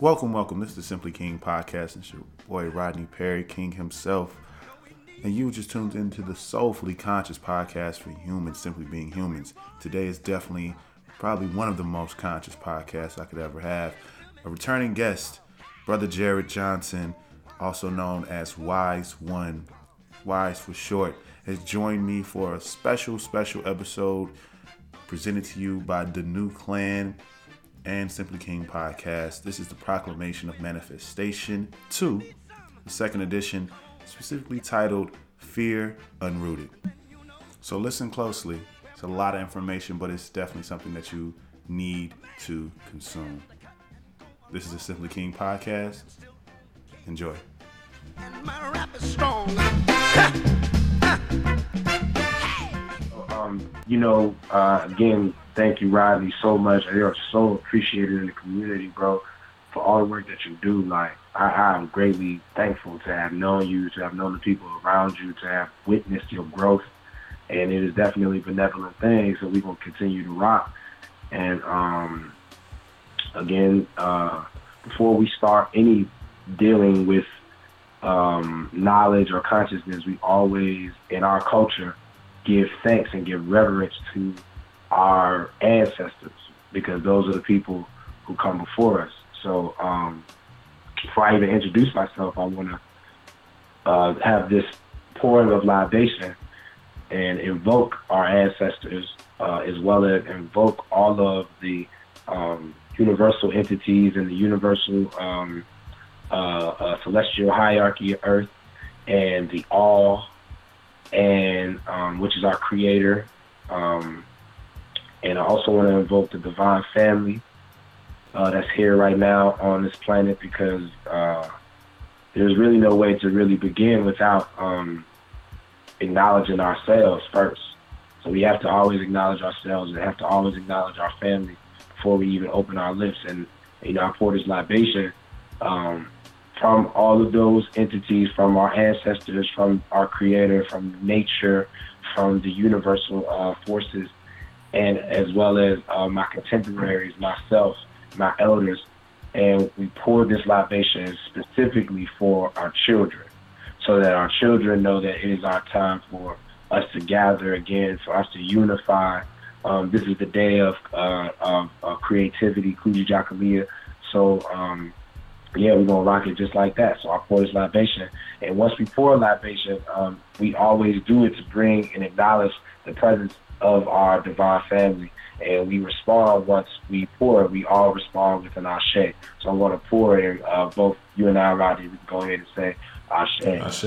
Welcome, welcome. This is the Simply King podcast. It's your boy Rodney Perry, King himself. And you just tuned into the Soulfully Conscious podcast for humans simply being humans. Today is definitely probably one of the most conscious podcasts I could ever have. A returning guest, Brother Jaraad Johnson, also known as Wise One, Wise for short, has joined me for a special, special episode presented to you by the Nu Klan and Simply King podcast. This is the Proclamation of Manifestation 2, the second edition, specifically titled Fear Unrooted. So listen closely. It's a lot of information, but it's definitely something that you need to consume. This is the Simply King podcast. Enjoy. Um, you know, uh, again, thank you, Rodney, so much. You're so appreciated in the community, bro, for all the work that you do. Like, I, I'm greatly thankful to have known you, to have known the people around you, to have witnessed your growth. And it is definitely a benevolent thing, so we're going to continue to rock. And um, again, uh, before we start any dealing with um, knowledge or consciousness, we always, in our culture, give thanks and give reverence to our ancestors because those are the people who come before us. So um, before I even introduce myself, I want to uh, have this pouring of libation and invoke our ancestors uh, as well as invoke all of the um, universal entities and the universal um, uh, uh celestial hierarchy of Earth and the all and um, which is our creator. Um, and I also want to invoke the divine family uh, that's here right now on this planet because uh, there's really no way to really begin without um, acknowledging ourselves first. So we have to always acknowledge ourselves and have to always acknowledge our family before we even open our lips. And you know, I pour this libation um, from all of those entities, from our ancestors, from our creator, from nature, from the universal uh, forces, and as well as uh, my contemporaries, myself, my elders. And we pour this libation specifically for our children so that our children know that it is our time for us to gather again, for us to unify. Um, this is the day of, uh, of, of creativity, Kujichagulia. So um, yeah, we're gonna rock it just like that. So I pour this libation, and once we pour a libation, um, we always do it to bring and acknowledge the presence of our divine family. And we respond once we pour. We all respond with an ashe. So I'm gonna pour it. Uh, both you and I, Roddy, we can go ahead and say ashe. Ashe.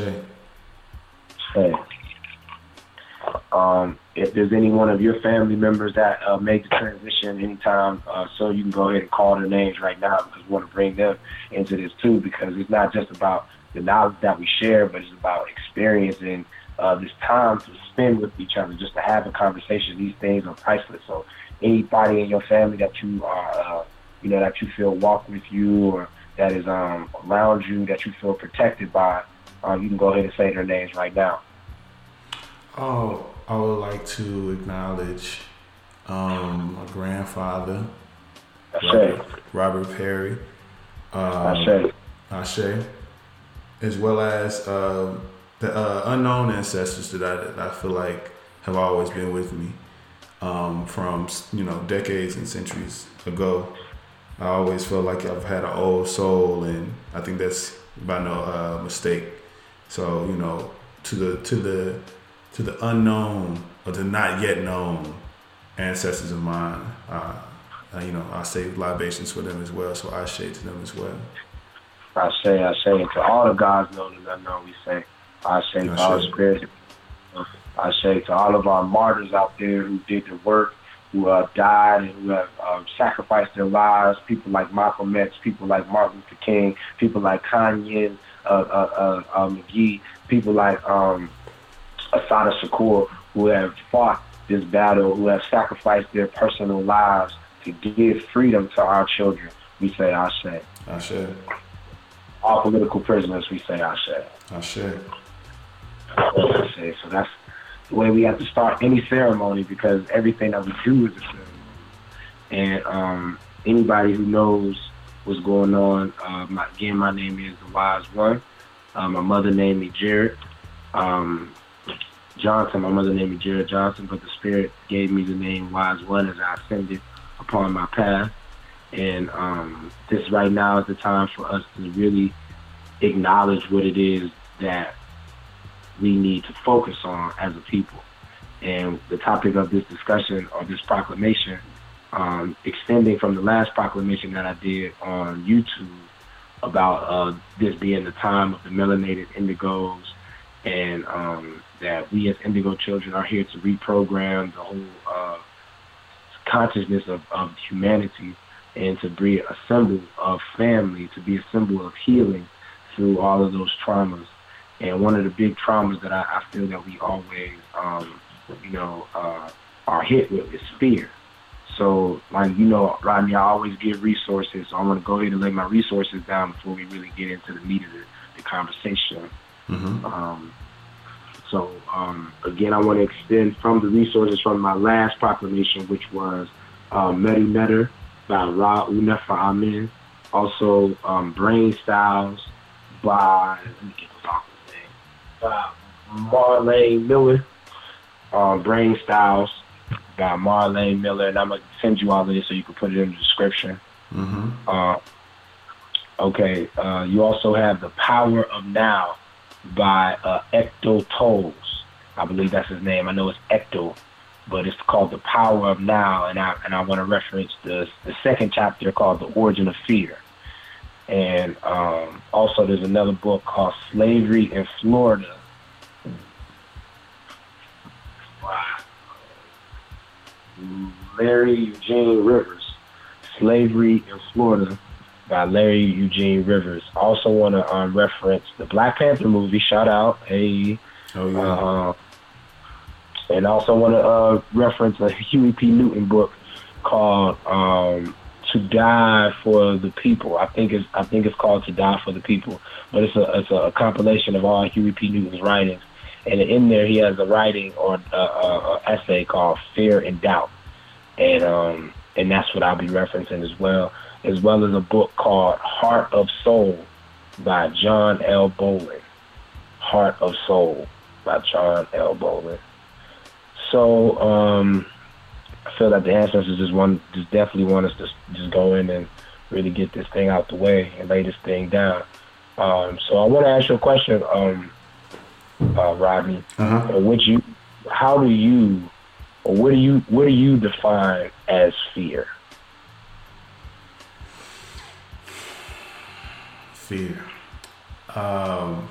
Ashe. Um, if there's any one of your family members that uh, make the transition anytime, uh, so you can go ahead and call their names right now because we want to bring them into this too because it's not just about the knowledge that we share, but it's about experiencing uh, this time to spend with each other, just to have a conversation. These things are priceless. So anybody in your family that you are, uh, you know, that you feel walk with you or that is um, around you, that you feel protected by, um, you can go ahead and say their names right now. Oh, I would like to acknowledge um, my grandfather, Robert, Robert, Perry. Um, Ashe. Ashe. As well as uh, the uh, unknown ancestors that I, that I feel like have always been with me um, from you know decades and centuries ago. I always feel like I've had an old soul, and I think that's by no uh, mistake. So you know, to the to the to the unknown or the not yet known ancestors of mine. Uh, you know, I say libations for them as well, so I say to them as well. I say, I say, to all the gods known and unknown, we say, I say to all spirits. I say to all of our martyrs out there who did the work, who uh, died and who have uh, sacrificed their lives, people like Malcolm X, people like Martin Luther King, people like Kanye uh, uh, uh, uh, McGee, people like um, Assata Shakur who have fought this battle, who have sacrificed their personal lives to give freedom to our children. We say Ashe. Ashe. All political prisoners, we say Ashe. Ashe. Ashe. So that's the way we have to start any ceremony because everything that we do is a ceremony. And um, anybody who knows what's going on. Uh, my, again, my name is the Wise One. Uh, my mother named me Jaraad um, Johnson. My mother named me Jaraad Johnson, but the Spirit gave me the name Wise One as I ascended upon my path. And um, this right now is the time for us to really acknowledge what it is that we need to focus on as a people. And the topic of this discussion or this proclamation, um, extending from the last proclamation that I did on YouTube about uh, this being the time of the melanated indigos, and um, that we as indigo children are here to reprogram the whole uh, consciousness of, of humanity and to be a symbol of family, to be a symbol of healing through all of those traumas. And one of the big traumas that I, I feel that we always, um, you know, uh, are hit with is fear. So, like, you know, Rodney, I always give resources. So I want to go ahead and lay my resources down before we really get into the meat of the, the conversation. Mm-hmm. Um, so, um, again, I want to extend from the resources from my last proclamation, which was uh, Metu Neter by Ra Un Nefer Amen. Also, um, Brain Styles by, let me get the author's name, by Marlane Miller. Uh, Brain Styles by Marlane Miller, and I'm gonna send you all of this so you can put it in the description. Mm-hmm. Uh, okay. Uh, you also have the Power of Now by uh, Ecto Tolls. I believe that's his name. I know it's Ecto, but it's called The Power of Now, and I and I want to reference the the second chapter called The Origin of Fear. And um, also, there's another book called Slavery in Florida. Larry Eugene Rivers, Slavery in Florida by Larry Eugene Rivers. Also want to um, reference the Black Panther movie. Shout out, hey. Oh yeah. Uh, and also want to uh, reference a Huey P. Newton book called um, "To Die for the People." I think it's I think it's called "To Die for the People," but it's a it's a compilation of all Huey P. Newton's writings. And in there, he has a writing or a, a, a essay called "Fear and Doubt," and um, and that's what I'll be referencing as well, as well as a book called "Heart of Soul" by John L. Bolling. "Heart of Soul" by John L. Bolling. So um, I feel that the ancestors just want, just definitely want us to just go in and really get this thing out the way and lay this thing down. Um, so I want to ask you a question. Um, uh, Rodney, uh-huh. which you, how do you, or what do you, what do you define as fear? Fear. Um,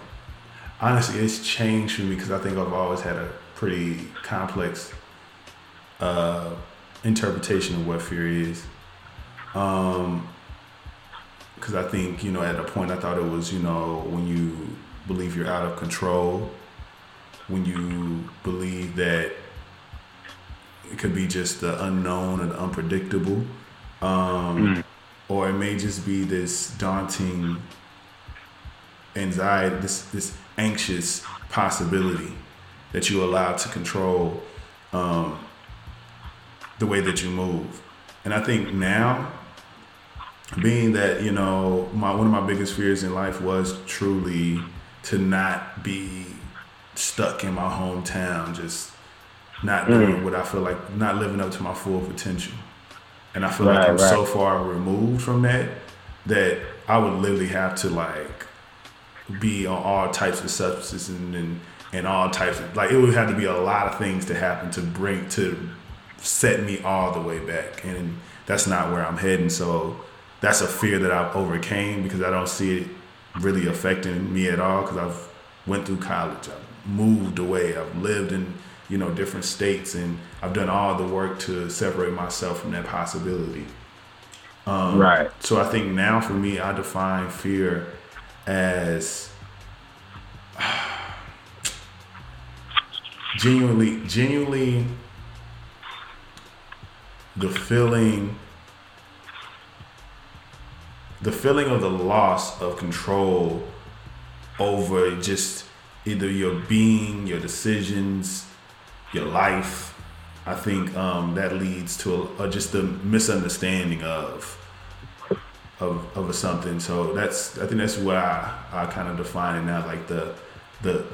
honestly, it's changed for me because I think I've always had a pretty complex uh, interpretation of what fear is. Um, because I think you know at a point I thought it was you know when you believe you're out of control, when you believe that it could be just the unknown and unpredictable, um, mm. or it may just be this daunting anxiety, this this anxious possibility that you allow to control um, the way that you move. And I think now, being that you know, my one of my biggest fears in life was truly to not be stuck in my hometown, just not doing mm. what I feel like, not living up to my full potential. And I feel right, like I'm right. so far removed from that that I would literally have to like be on all types of substances and, and, and all types of like it would have to be a lot of things to happen to bring to set me all the way back and that's not where I'm heading so that's a fear that I've overcame because I don't see it really affecting me at all because I've went through college, I've moved away, I've lived in you know different states, and I've done all the work to separate myself from that possibility. Um, right. So I think now for me, I define fear as genuinely, genuinely the feeling the feeling of the loss of control over just either your being, your decisions, your life. I think um, that leads to a, a, just a misunderstanding of of, of a something. So that's I think that's what I, I kind of define it now, like the the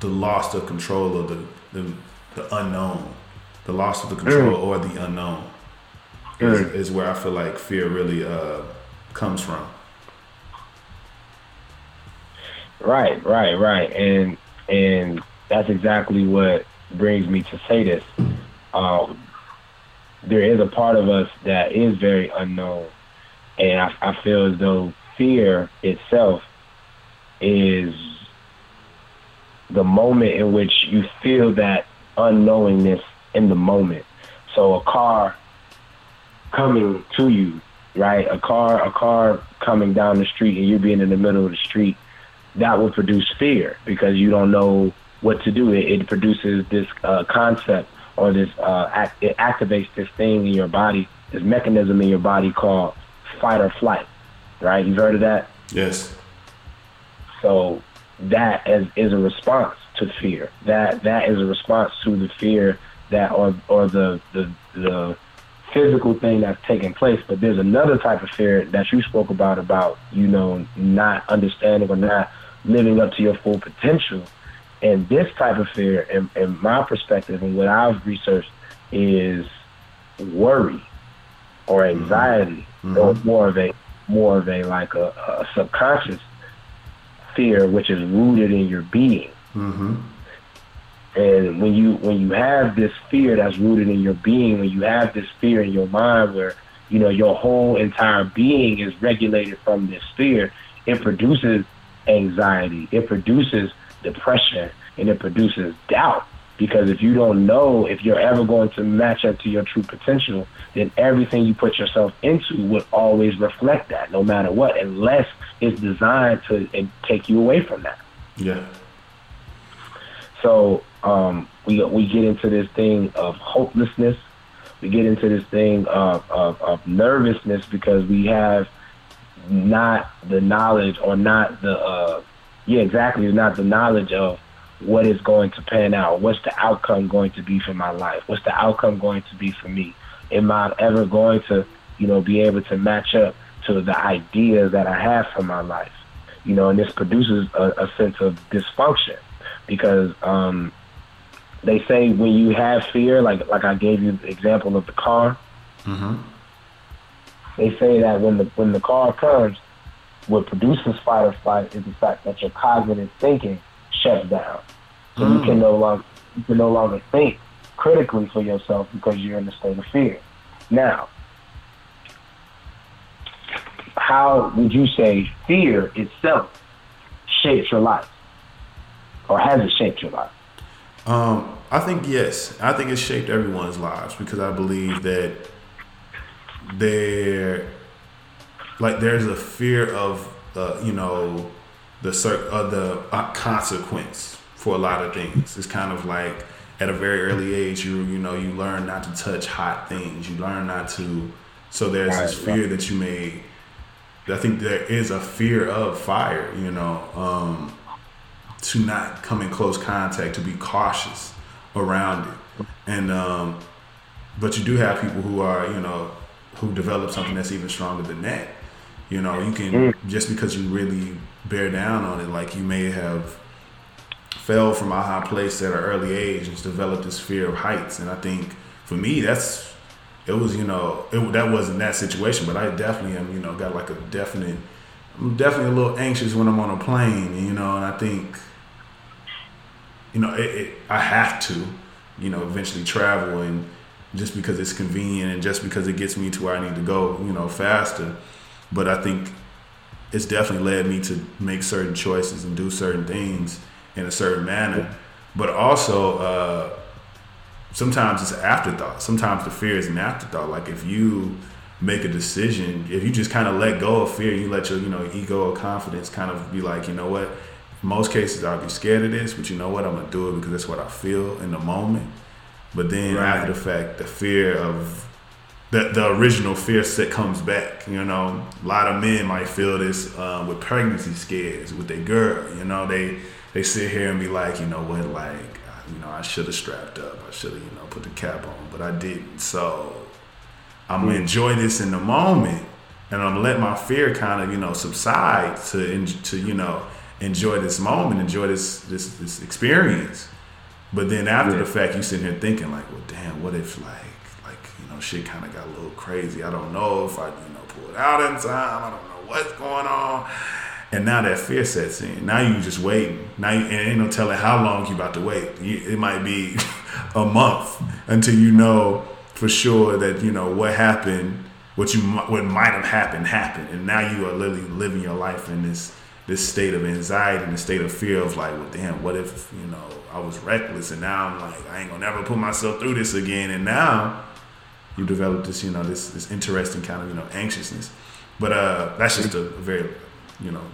the loss of control of the the, the unknown, the loss of the control mm. or the unknown mm. is, is, where I feel like fear really uh, comes from. Right, right, right, and and that's exactly what brings me to say this. Um, there is a part of us that is very unknown, and I, I feel as though fear itself is the moment in which you feel that unknowingness in the moment. So a car coming to you, right? A car, a car coming down the street, and you being in the middle of the street, that will produce fear because you don't know what to do. It, it produces this uh, concept or this uh, act, it activates this thing in your body, this mechanism in your body called fight or flight. Right? You've heard of that? Yes. So that is, is a response to fear. That that is a response to the fear that or or the the the physical thing that's taking place. But there's another type of fear that you spoke about about you know not understanding or not living up to your full potential. And this type of fear, in, in my perspective, and what I've researched, is worry or mm-hmm. anxiety, mm-hmm. or more of a more of a like a, a subconscious fear, which is rooted in your being. Mm-hmm. And when you when you have this fear that's rooted in your being, when you have this fear in your mind, where you know your whole entire being is regulated from this fear, it produces anxiety, it produces depression, and it produces doubt. Because if you don't know if you're ever going to match up to your true potential, then everything you put yourself into would always reflect that, no matter what, unless it's designed to take you away from that. Yeah. So um, we we get into this thing of hopelessness. We get into this thing of, of, of nervousness because we have not the knowledge or not the uh, yeah exactly not the knowledge of what is going to pan out. What's the outcome going to be for my life? What's the outcome going to be for me? Am I ever going to, you know, be able to match up to the ideas that I have for my life? You know, and this produces a, a sense of dysfunction because um, they say when you have fear, like like I gave you the example of the car. Mm-hmm. They say that when the when the car comes, what produces fight or flight is the fact that your cognitive thinking shuts down. So mm. you can no longer you can no longer think critically for yourself because you're in a state of fear. Now, how would you say fear itself shapes your life? Or has it shaped your life? Um, I think yes. I think it's shaped everyone's lives because I believe that there, like, there's a fear of, uh, you know, the cir- uh, the uh, consequence for a lot of things. It's kind of like at a very early age, you you know, you learn not to touch hot things. You learn not to. So there's right, this fear right. that you may. I think there is a fear of fire. You know, um, to not come in close contact, to be cautious around it, and um, but you do have people who are you know who develop something that's even stronger than that. You know, you can mm. just because you really bear down on it, like you may have fell from a high place at an early age and developed this fear of heights. And I think for me, that's it was you know it, that wasn't that situation, but I definitely am you know got like a definite. I'm definitely a little anxious when I'm on a plane, you know, and I think you know it, it, I have to you know eventually travel and just because it's convenient and just because it gets me to where I need to go, you know, faster. But I think it's definitely led me to make certain choices and do certain things in a certain manner. But also, uh, sometimes it's an afterthought. Sometimes the fear is an afterthought. Like if you make a decision, if you just kind of let go of fear, you let your you know ego or confidence kind of be like, you know what. In most cases, I'll be scared of this, but you know what? I'm gonna do it because that's what I feel in the moment. But then right. after the fact, the fear of the, the original fear set comes back. You know, a lot of men might feel this uh, with pregnancy scares with their girl. You know, they they sit here and be like, you know what, like, you know, I should have strapped up. I should have, you know, put the cap on, but I didn't. So I'm gonna enjoy this in the moment. and I'm gonna let my fear kind of you know subside to to you know enjoy this moment, enjoy this this this experience. But then after yeah. the fact, you sit here thinking like, well, damn, what if like know shit kind of got a little crazy. I don't know if I you know pull it out in time. I don't know what's going on. And now that fear sets in. Now you just waiting. Now you, and ain't no telling how long you about to wait. it might be a month until you know for sure that you know what happened, what you what might have happened happened, and now you are literally living your life in this this state of anxiety and the state of fear of like, well, damn, what if you know I was reckless and now I'm like I ain't gonna never put myself through this again, and now you develop this you know this this interesting kind of you know anxiousness. But uh, that's just a, very you know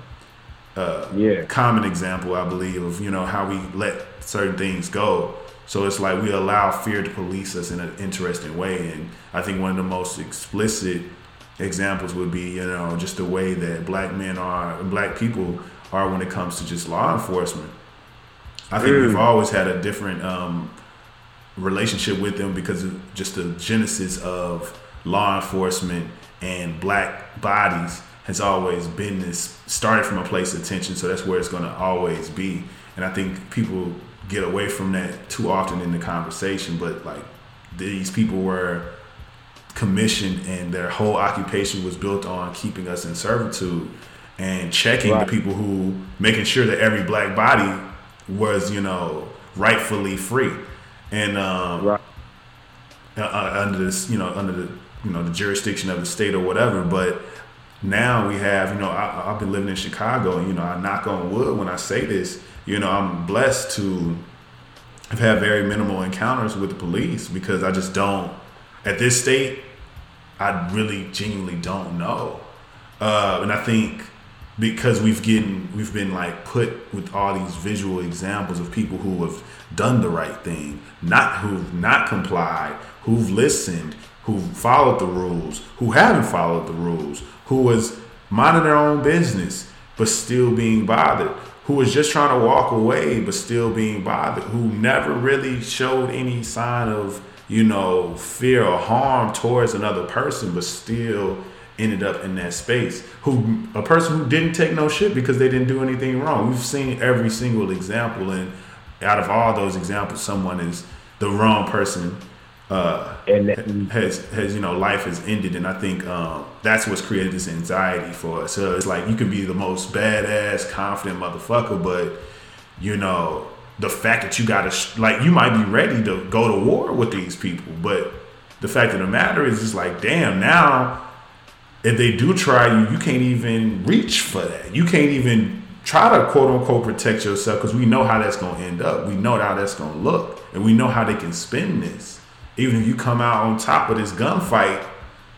uh, yeah. common example, I believe, of you know how we let certain things go. So it's like we allow fear to police us in an interesting way, and I think one of the most explicit examples would be you know just the way that black men are, black people are when it comes to just law enforcement. I think mm. we've always had a different um, relationship with them because of just the genesis of law enforcement and black bodies has always been this started from a place of tension, so that's where it's going to always be. And I think people get away from that too often in the conversation, but like these people were commissioned and their whole occupation was built on keeping us in servitude and checking right. the people who making sure that every black body was you know rightfully free and um, right. uh, uh under this you know under the you know the jurisdiction of the state or whatever but now we have you know I, have been living in chicago and you know i knock on wood when i say this you know i'm blessed to have had very minimal encounters with the police because i just don't at this state i really genuinely don't know uh, and i think because we've getting we've been like put with all these visual examples of people who have done the right thing not who've not complied who've listened who've followed the rules, who haven't followed the rules, who was minding their own business but still being bothered, who was just trying to walk away but still being bothered, who never really showed any sign of, you know, fear or harm towards another person but still ended up in that space. Who a person who didn't take no shit because they didn't do anything wrong. We've seen every single example and out of all those examples someone is the wrong person uh, and then, has has you know life has ended, and I think um, that's what's created this anxiety for us. So it's like you can be the most badass, confident motherfucker, but you know the fact that you gotta like you might be ready to go to war with these people, but the fact of the matter is, it's like damn now. If they do try you, you can't even reach for that. You can't even try to quote unquote protect yourself because we know how that's going to end up. We know how that's going to look, and we know how they can spin this even if you come out on top of this gunfight,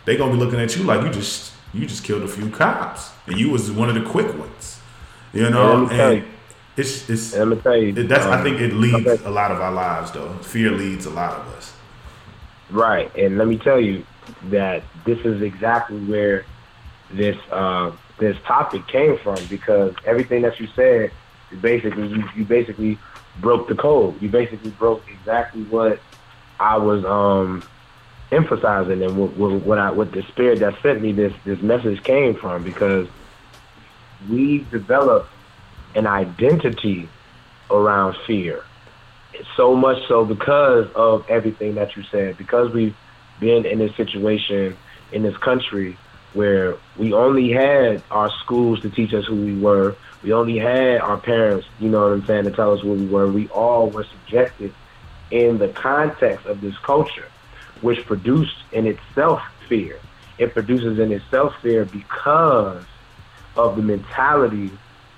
they're gonna be looking at you like you just you just killed a few cops and you was one of the quick ones. You know, and it's it's let me tell you, that's um, I think it leads okay. a lot of our lives though. Fear leads a lot of us. Right, and let me tell you that this is exactly where this uh, this topic came from because everything that you said, basically you, you basically broke the code. You basically broke exactly what I was um, emphasizing and what, what, what I what the spirit that sent me this this message came from because we develop an identity around fear. So much so because of everything that you said, because we've been in this situation in this country where we only had our schools to teach us who we were. We only had our parents, you know what I'm saying, to tell us who we were. We all were subjected in the context of this culture, which produced in itself fear. It produces in itself fear because of the mentality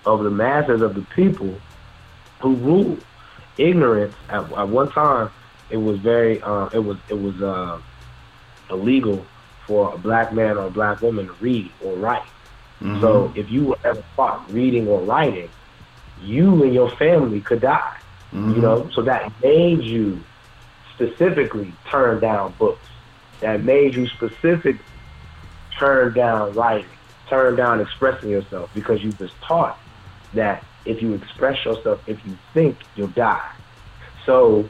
of the masses of the people who rule. Ignorance at, at one time it was very uh, it was it was uh, illegal for a black man or a black woman to read or write. Mm-hmm. So if you were ever caught reading or writing, you and your family could die. Mm-hmm. You know, so that made you specifically turn down books. That made you specifically turn down writing, turn down expressing yourself because you was taught that if you express yourself, if you think, you'll die. So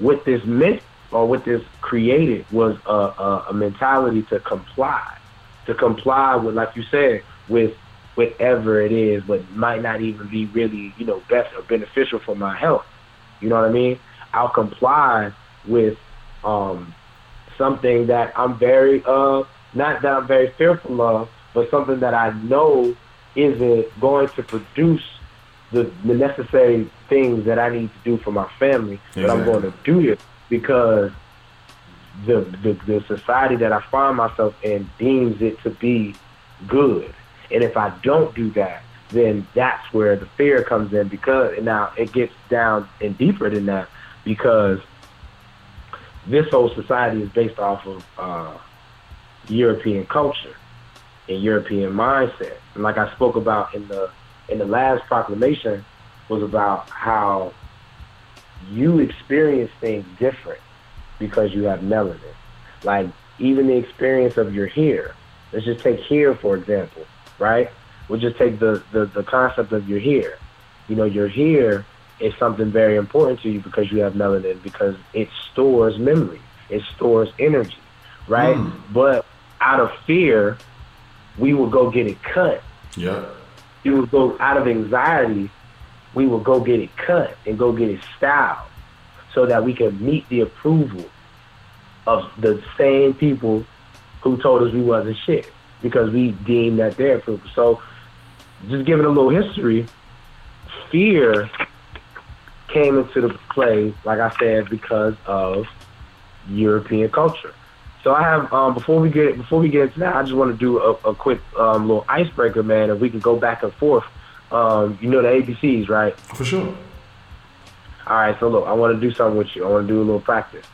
with this meant or what this created was a, a, a mentality to comply, to comply with, like you said, with whatever it is, but might not even be really, you know, best or beneficial for my health. You know what I mean? I'll comply with um, something that I'm very, uh, not that I'm very fearful of, but something that I know isn't going to produce the, the necessary things that I need to do for my family. Exactly. But I'm going to do it because the, the the society that I find myself in deems it to be good. And if I don't do that, then that's where the fear comes in because and now it gets down and deeper than that because this whole society is based off of uh, European culture and European mindset. And like I spoke about in the in the last proclamation was about how you experience things different because you have melanin. Like even the experience of your hair. Let's just take hair for example, right? We'll just take the, the, the concept of your hair. You know, your hair is something very important to you because you have melanin because it stores memory. It stores energy, right? Mm. But out of fear, we will go get it cut. Yeah. You will go out of anxiety, we will go get it cut and go get it styled so that we can meet the approval of the same people who told us we wasn't shit because we deemed that their approval. So just giving a little history, fear came into the play, like I said, because of European culture. So I have um, before we get before we get into that, I just want to do a, a quick um, little icebreaker, man. If we can go back and forth, um, you know the ABCs, right? For sure. All right, so look, I want to do something with you. I want to do a little practice.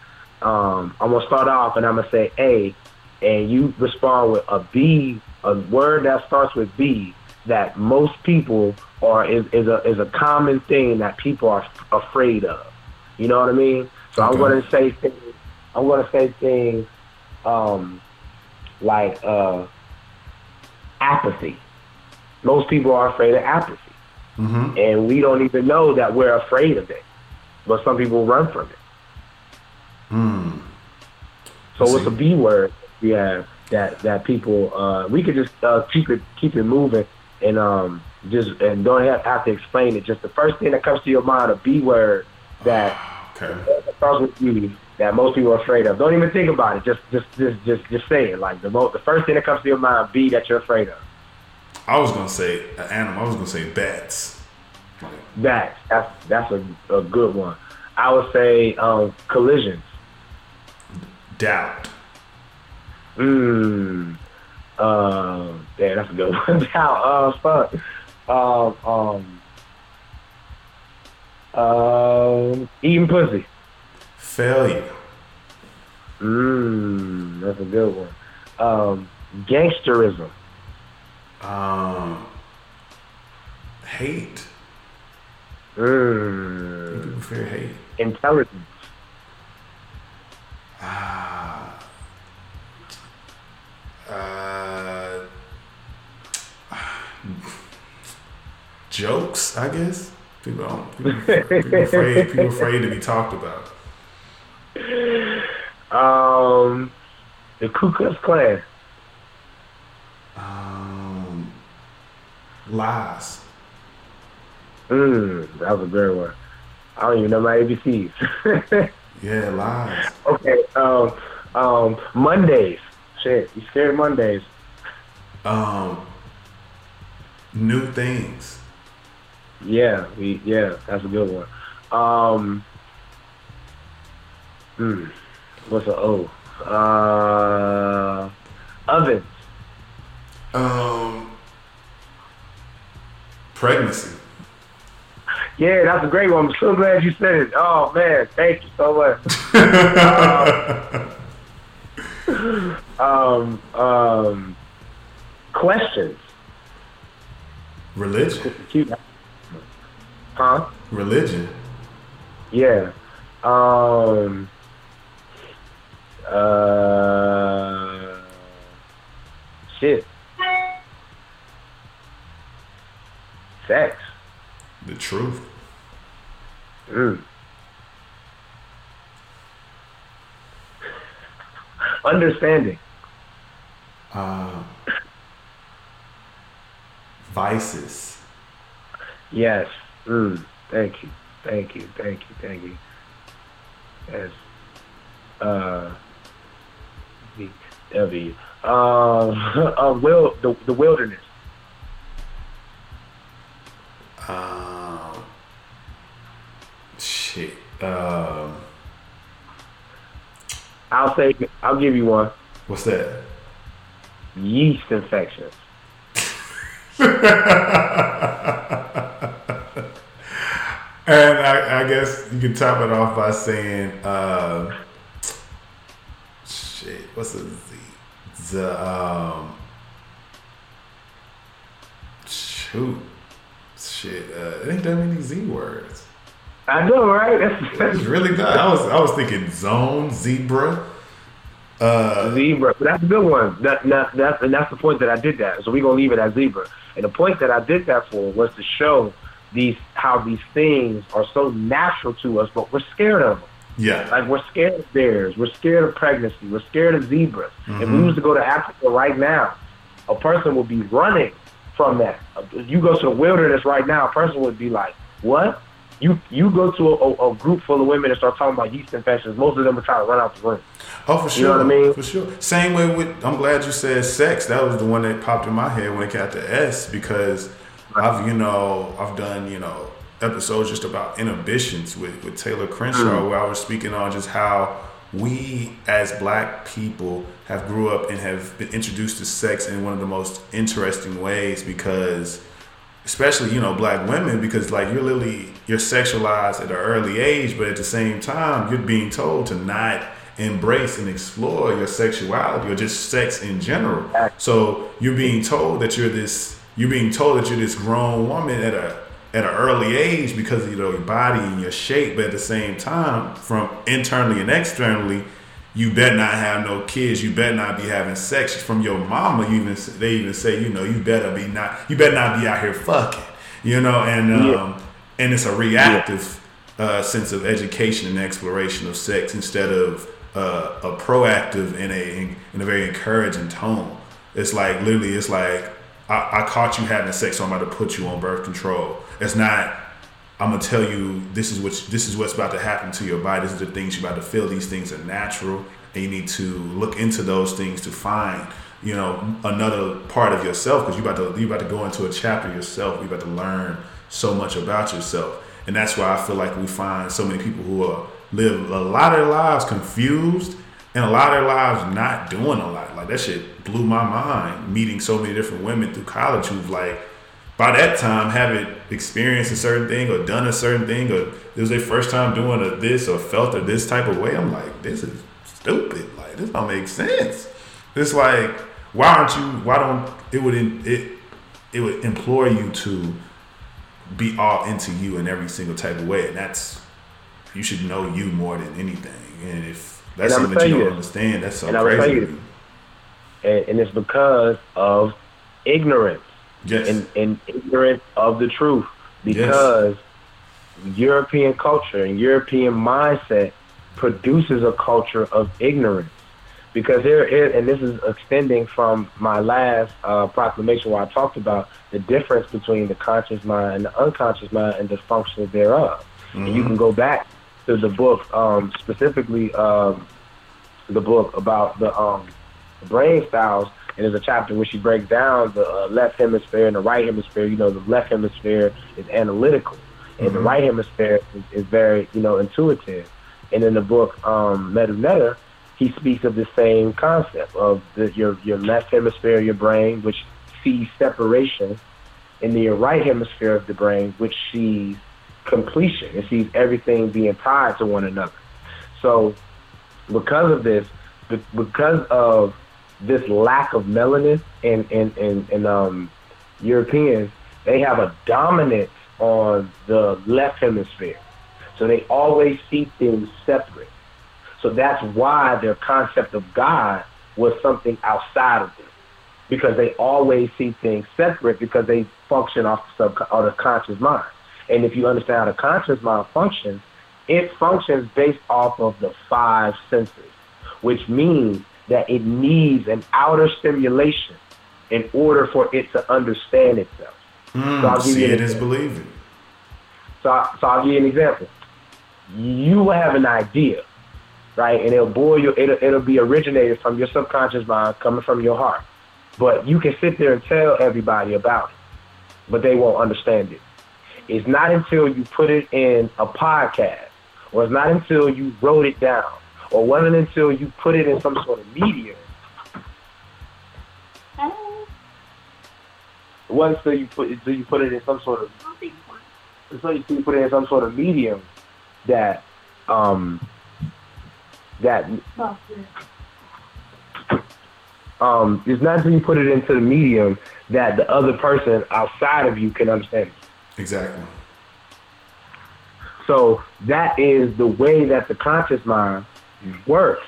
Um, I'm gonna start off, and I'm gonna say A, and you respond with a B, a word that starts with B that most people are is, is a is a common thing that people are afraid of. You know what I mean? So okay. I'm gonna say things. I'm gonna say things um, like uh, apathy. Most people are afraid of apathy. Mm-hmm. And we don't even know that we're afraid of it. But some people run from it. Mm. So what's a B word we have that that people uh, we could just uh, keep it keep it moving and um just and don't have, have to explain it. Just the first thing that comes to your mind, a B word that okay. starts with you that most people are afraid of. Don't even think about it. Just just just just just say it. Like the mo- the first thing that comes to your mind, B that you're afraid of. I was gonna say an animal. I was gonna say bats. Bats. That's that's a, a good one. I would say um, collisions. Doubt. Mmm. Uh, yeah, that's a good one. Doubt. Uh, fuck. Um. Um. Um. Eating pussy. Failure. Mmm. That's a good one. Um. Gangsterism. Um, hate. Mm. People fear hate. Intelligence. Ah. Uh, jokes, I guess. People don't. People, people afraid. People afraid to be talked about. Um, the Ku Klux Klan. Um, lies. Mmm, that was a great one. I don't even know my ABCs. yeah, lies. Okay. Um, um, Mondays. Shit, you scared Mondays? Um, new things. Yeah, we yeah, that's a good one. Um, hmm, what's a O? Uh, ovens. Um, pregnancy. Yeah, that's a great one. I'm so glad you said it. Oh man, thank you so much. um, um, um, questions. Religion. Huh? Religion. Yeah. Um. Uh. Shit. Sex. The truth. Mm. Understanding. Uh, vices. Yes. Mm. Thank you. Thank you. Thank you. Thank you. Yes. Uh. W. Um. Uh, will the the wilderness. Um. Shit. Um. I'll say. I'll give you one. What's that? Yeast infections. And I, I, guess you can top it off by saying, uh, shit, what's the Z? The, um, shoot, shit, uh, it ain't that many Z words. I know, right? That's, that's really good. I was, I was thinking zone, zebra. Uh, zebra, that's a good one. That, that, that's, and that's the point that I did that. So we're gonna leave it as zebra. And the point that I did that for was to show these how these things are so natural to us, but we're scared of them. Yeah. Like we're scared of bears, we're scared of pregnancy, we're scared of zebras. Mm-hmm. If we was to go to Africa right now, a person would be running from that. You go to the wilderness right now, a person would be like, "What?" You you go to a, a, group full of women and start talking about yeast infections. Most of them are trying to run out the room. Oh, for sure. You know what I mean? For sure. Same way with. I'm glad you said sex. That was the one that popped in my head when it got to S because I've you know I've done you know episodes just about inhibitions with with Taylor Crenshaw mm. where I was speaking on just how we as black people have grew up and have been introduced to sex in one of the most interesting ways because especially you know black women because like you're literally you're sexualized at an early age but at the same time you're being told to not embrace and explore your sexuality or just sex in general. So you're being told that you're this you're being told that you're this grown woman at a at an early age because of you know, your body and your shape, but at the same time, from internally and externally, you better not have no kids. You better not be having sex from your mama. You even they even say, you know, you better be not. You better not be out here fucking. You know, and um, yeah. and it's a reactive uh, sense of education and exploration of sex instead of uh, a proactive and a in a very encouraging tone. It's like literally, it's like I, I caught you having sex, so I'm about to put you on birth control. It's not. I'm gonna tell you this is what this is what's about to happen to your body. This is the things you're about to feel. These things are natural, and you need to look into those things to find you know another part of yourself because you about to you about to go into a chapter yourself. You about to learn so much about yourself, and that's why I feel like we find so many people who are live a lot of their lives confused and a lot of their lives not doing a lot. Like that shit blew my mind. Meeting so many different women through college who've like by that time haven't experienced a certain thing or done a certain thing or it was their first time doing a this or felt a this type of way. I'm like, this is stupid. Like this don't make sense. It's like why aren't you? Why don't it would it it would implore you to be all into you in every single type of way, and that's you should know you more than anything. And if that's and something that you don't understand. That's so and crazy. You, and, and, it's because of ignorance. Yes. And, and ignorance of the truth. Because yes. European culture and European mindset produces a culture of ignorance. Because here, and this is extending from my last uh, proclamation where I talked about the difference between the conscious mind and the unconscious mind and the function thereof. Mm-hmm. And you mm-hmm. can go back to the book, um, specifically um, the book about the um, brain styles, and there's a chapter where she breaks down the uh, left hemisphere and the right hemisphere. You know, the left hemisphere is analytical, and mm-hmm. the right hemisphere is, is, very, you know, intuitive. And in the book um, Metu Neter, he speaks of the same concept of the, your your left hemisphere of your brain, which sees separation, and your right hemisphere of the brain, which sees completion. It sees everything being tied to one another. So because of this, because of this lack of melanin in in, in, in um, Europeans, they have a dominance on the left hemisphere. So they always see things separate. So that's why their concept of God was something outside of them. Because they always see things separate because they function off the, sub- or the conscious mind. And if you understand how the conscious mind functions, it functions based off of the five senses, which means that it needs an outer stimulation in order for it to understand itself. Mm, so I'll give see you it is believe it. So, so I'll give you an example. You have an idea, right? And it'll boil you. It'll, it'll be originated from your subconscious mind, coming from your heart. But you can sit there and tell everybody about it, but they won't understand it. It's not until you put it in a podcast, or it's not until you wrote it down, or wasn't until you put it in some sort of medium. It wasn't until you put until you put it in some sort of until you put it in some sort of medium that um that um it's not until you put it into the medium that the other person outside of you can understand it. Exactly. So that is the way that the conscious mind works.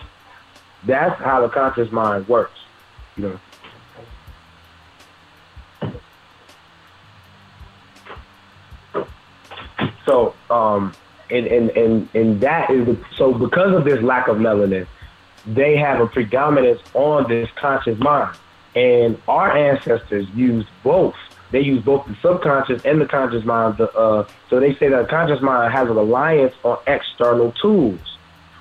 That's how the conscious mind works. You know. So, um, and, and, and, and that is the, so because of this lack of melanin, they have a predominance on this conscious mind. And our ancestors used both. They use both the subconscious and the conscious mind. The, uh, so they say that the conscious mind has a reliance on external tools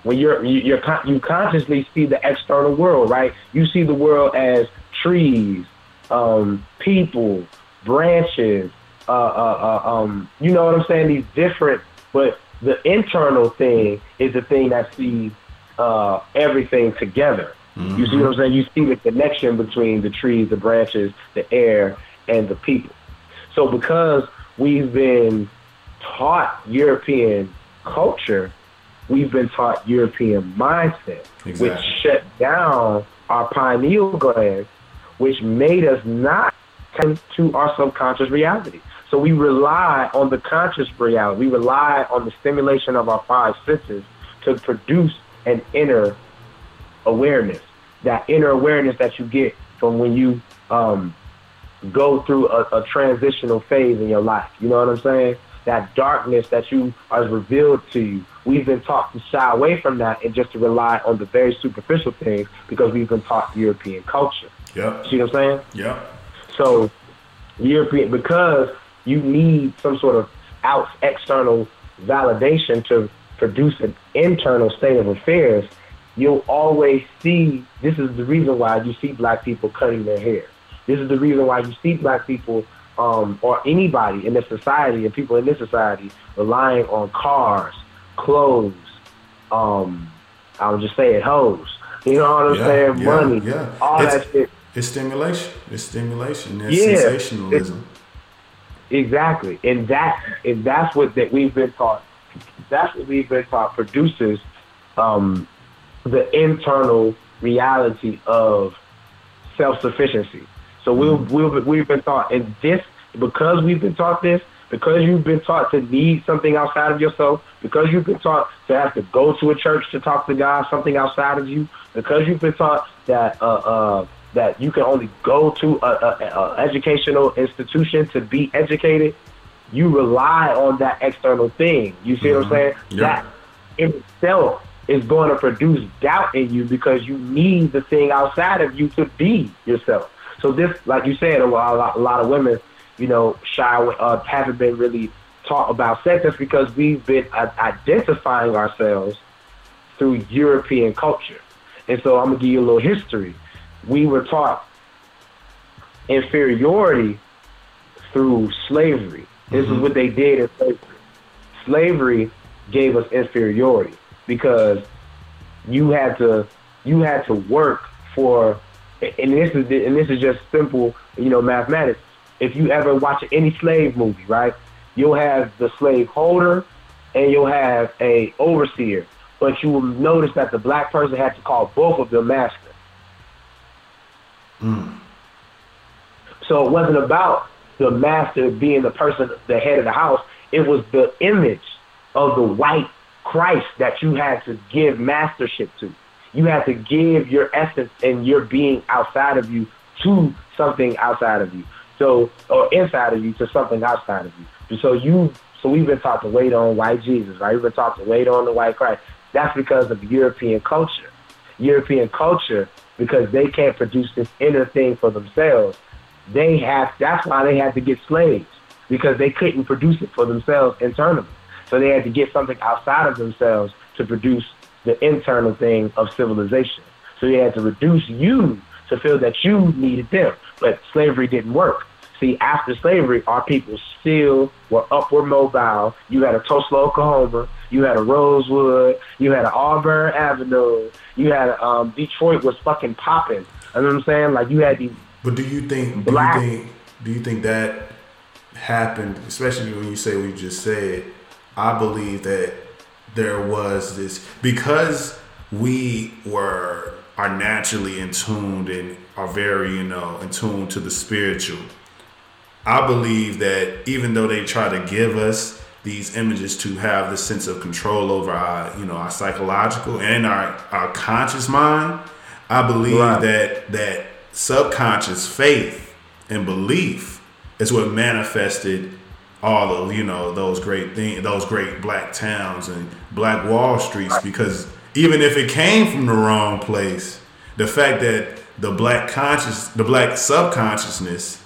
when you're you, you consciously see the external world, right? You see the world as trees, um, people, branches, uh, uh, uh, um, you know what I'm saying? These different, but the internal thing is the thing that sees uh, everything together. Mm-hmm. You see what I'm saying? You see the connection between the trees, the branches, the air, and the people. So because we've been taught European culture, we've been taught European mindset, exactly. which shut down our pineal gland, which made us not tend to our subconscious reality. So we rely on the conscious reality. We rely on the stimulation of our five senses to produce an inner awareness. That inner awareness that you get from when you um, go through a, a transitional phase in your life. You know what I'm saying? That darkness that you are revealed to you we've been taught to shy away from that and just to rely on the very superficial things because we've been taught European culture. Yeah. See what I'm saying? Yeah. So European because you need some sort of out external validation to produce an internal state of affairs, you'll always see this is the reason why you see black people cutting their hair. This is the reason why you see black people um, or anybody in this society and people in this society relying on cars, clothes, um, I would just say it hoes. You know what I'm yeah, saying? Yeah, Money, yeah. all it's, that shit. It's stimulation. It's stimulation. It's yeah, sensationalism. It's, exactly, and that and that's what that we've been taught. That's what we've been taught. Produces um, the internal reality of self sufficiency. So we've, we've we've been taught, and this because we've been taught this, because you've been taught to need something outside of yourself, because you've been taught to have to go to a church to talk to God, something outside of you, because you've been taught that uh, uh, that you can only go to a, a, a educational institution to be educated, you rely on that external thing. You see mm-hmm. what I'm mm-hmm. saying? That in itself is going to produce doubt in you because you need the thing outside of you to be yourself. So this, like you said, a lot, a lot of women you know, shy uh, haven't been really taught about sex. That's because we've been uh, identifying ourselves through European culture. And so I'm gonna give you a little history. We were taught inferiority through slavery. This mm-hmm. is what they did in slavery. Slavery gave us inferiority because you had to you had to work for and this is and this is just simple, you know, mathematics if you ever watch any slave movie, right, you'll have the slave holder and you'll have a overseer. But you will notice that the black person had to call both of them master. Mm. So it wasn't about the master being the person, the head of the house. It was the image of the white Christ that you had to give mastership to. You had to give your essence and your being outside of you to something outside of you. So, or inside of you to something outside of you. So you, so we've been taught to wait on white Jesus, right? We've been taught to wait on the white Christ. That's because of European culture. European culture because they can't produce this inner thing for themselves. They have that's why they had to get slaves because they couldn't produce it for themselves internally. So they had to get something outside of themselves to produce the internal thing of civilization. So they had to reduce you to feel that you needed them. But slavery didn't work. See, after slavery, our people still were upward mobile. You had a Tulsa, Oklahoma. You had a Rosewood. You had an Auburn Avenue. You had a, um, Detroit was fucking popping. You know what I'm saying? Like you had these. But do you think? Black, do you think? Do you think that happened? Especially when you say what you just said. I believe that there was this because we were are naturally in tuned and are very you know in tune to the spiritual I believe that even though they try to give us these images to have this sense of control over our, you know, our psychological and our, our conscious mind, I believe right. that that subconscious faith and belief is what manifested all of you know those great things, those great black towns and black Wall Streets. Because even if it came from the wrong place, the fact that the black conscious, the black subconsciousness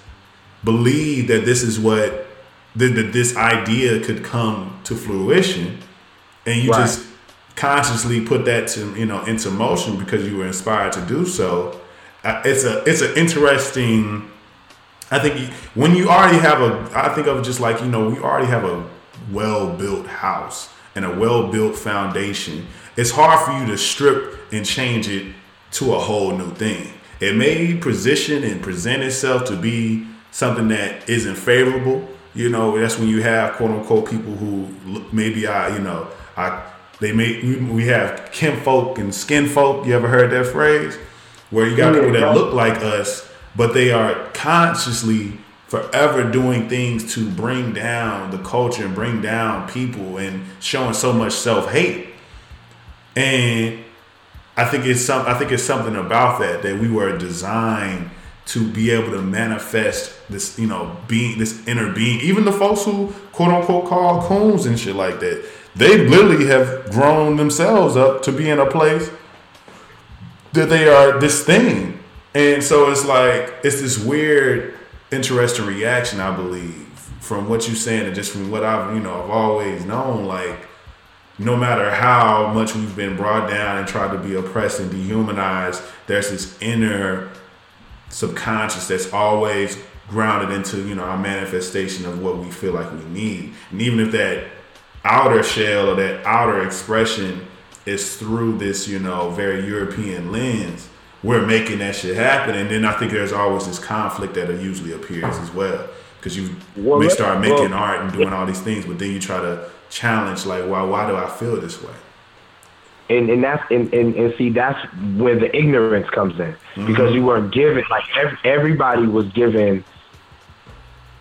believe that this is what that, that this idea could come to fruition, and you right. just consciously put that to you know into motion because you were inspired to do so. Uh, it's a it's an interesting. I think when you already have a, I think of just like you know we already have a well built house and a well built foundation. It's hard for you to strip and change it to a whole new thing. It may position and present itself to be something that isn't favorable, you know, that's when you have quote unquote people who maybe I, you know, I they make we have kin folk and skin folk. You ever heard that phrase? Where you got people that look like us, but they are consciously forever doing things to bring down the culture and bring down people and showing so much self hate. And I think it's some I think it's something about that that we were designed to be able to manifest this, you know, being this inner being. Even the folks who quote unquote call coons and shit like that, they literally have grown themselves up to be in a place that they are this thing. And so it's like it's this weird, interesting reaction, I believe, from what you're saying and just from what I've, you know, I've always known, like no matter how much we've been brought down and tried to be oppressed and dehumanized, there's this inner subconscious that's always grounded into you know our manifestation of what we feel like we need. And even if that outer shell or that outer expression is through this you know very european lens we're making that shit happen. And then i think there's always this conflict that usually appears as well. Because you well, may start making well, art and doing all these things but then you try to challenge like why why do i feel this way and and that's and, and, and see that's where the ignorance comes in mm-hmm. because you weren't given like every, everybody was given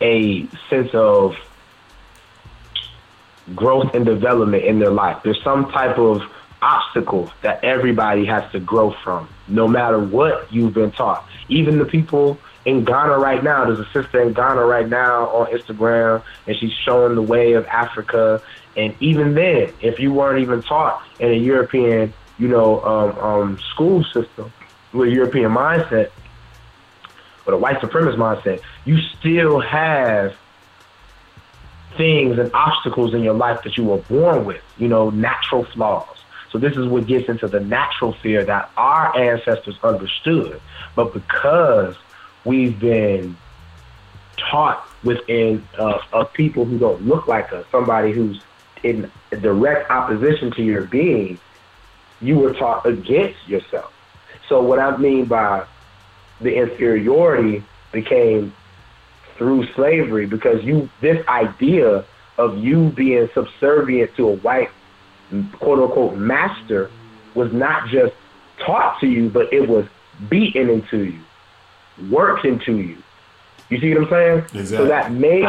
a sense of growth and development in their life. There's some type of obstacle that everybody has to grow from, no matter what you've been taught. Even the people in Ghana right now, there's a sister in Ghana right now on Instagram, and she's showing the way of Africa and even then, if you weren't even taught in a European, you know, um, um, school system with a European mindset, with a white supremacist mindset, you still have things and obstacles in your life that you were born with, you know, natural flaws. So this is what gets into the natural fear that our ancestors understood. But because we've been taught within uh, of people who don't look like us, somebody who's in direct opposition to your being, you were taught against yourself. So what I mean by the inferiority became through slavery because you this idea of you being subservient to a white quote unquote master was not just taught to you, but it was beaten into you, worked into you. You see what I'm saying? Exactly. So that made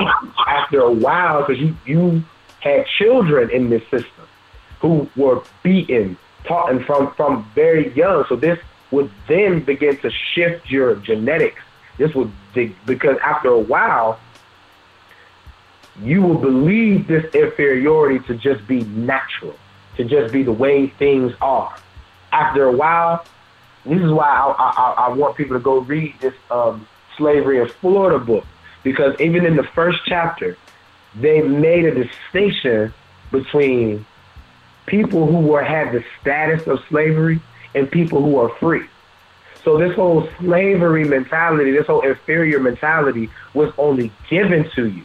after a while, because you you had children in this system who were beaten, taught, and from, from very young. So this would then begin to shift your genetics. This would, because after a while, you will believe this inferiority to just be natural, to just be the way things are. after a while, this is why I, I, I want people to go read this um, slavery in Florida book because even in the first chapter, they made a distinction between people who were had the status of slavery and people who are free. So this whole slavery mentality, this whole inferior mentality was only given to you.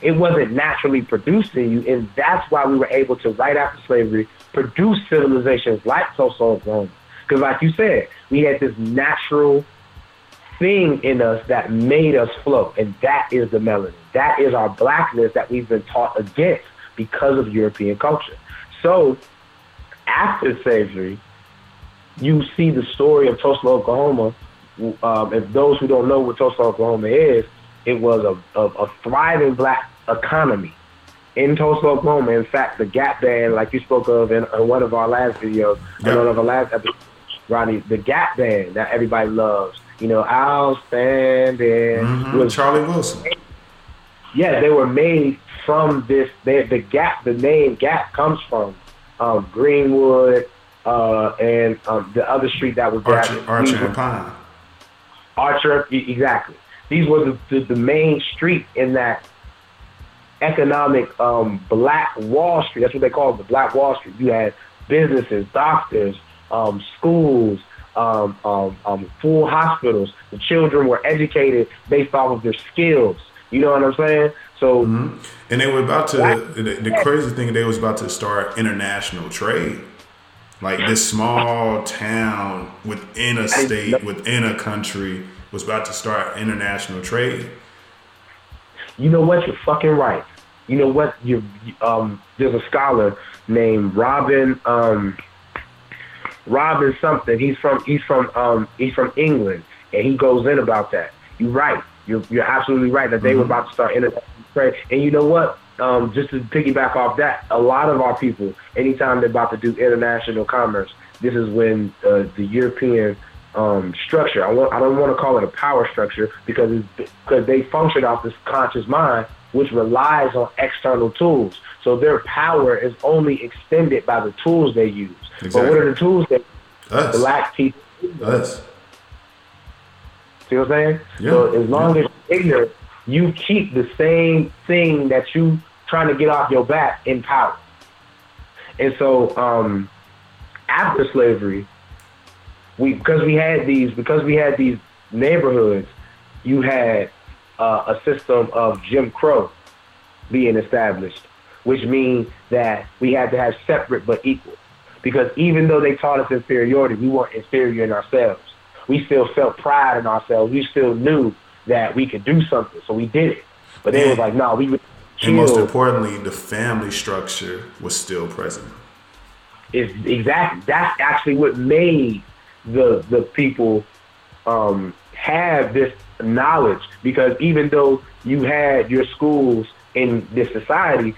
It wasn't naturally produced in you, and that's why we were able to, right after slavery, produce civilizations like Tulsa, Oklahoma. Because like you said, we had this natural thing in us that made us float, and that is the melanin. That is our blackness that we've been taught against because of European culture. So after slavery, you see the story of Tulsa, Oklahoma. Um, if those who don't know what Tulsa, Oklahoma is, it was a, a, a thriving black economy in Tulsa, Oklahoma. In fact, the Gap Band, like you spoke of in, in one of our last videos, yep. one of our last episodes, Ronnie, the Gap Band that everybody loves, you know, outstanding. Mm-hmm. Was, Charlie Wilson. Yeah, they were made from this. They, the Gap, the name Gap comes from um, Greenwood uh, and um, the other street that was Archer, there. Archer and Pine. Archer, exactly. These were the, the, the main street in that economic um, Black Wall Street. That's what they call it, the Black Wall Street. You had businesses, doctors, um, schools, um, um, um, full hospitals. The children were educated based off of their skills. You know what I'm saying? So, mm-hmm. and they were about to. the, the crazy thing, they was about to start international trade. Like this small town within a state, within a country, was about to start international trade. You know what? You're fucking right. You know what? You um, there's a scholar named Robin um, Robin something. He's from he's from um, he's from England, and he goes in about that. You're right. You're you're absolutely right that they mm-hmm. were about to start international trade. And you know what? Um, just to piggyback off that, a lot of our people, anytime they're about to do international commerce, this is when uh, the European um, structure. I want I don't want to call it a power structure because because they function off this conscious mind, which relies on external tools. So their power is only extended by the tools they use. Exactly. But what are the tools that Us. black people use? Us. See what I'm saying? Yeah. So as long yeah. as you're ignorant, you keep the same thing that you trying to get off your back in power. And so um, after slavery, we because we had these because we had these neighborhoods, you had uh, a system of Jim Crow being established, which means that we had to have separate but equal. Because even though they taught us inferiority, we weren't inferior in ourselves. We still felt pride in ourselves. We still knew that we could do something, so we did it. But they was like, no, we would. And most importantly, the family structure was still present. Is exactly that's actually what made the the people um, have this knowledge because even though you had your schools in this society,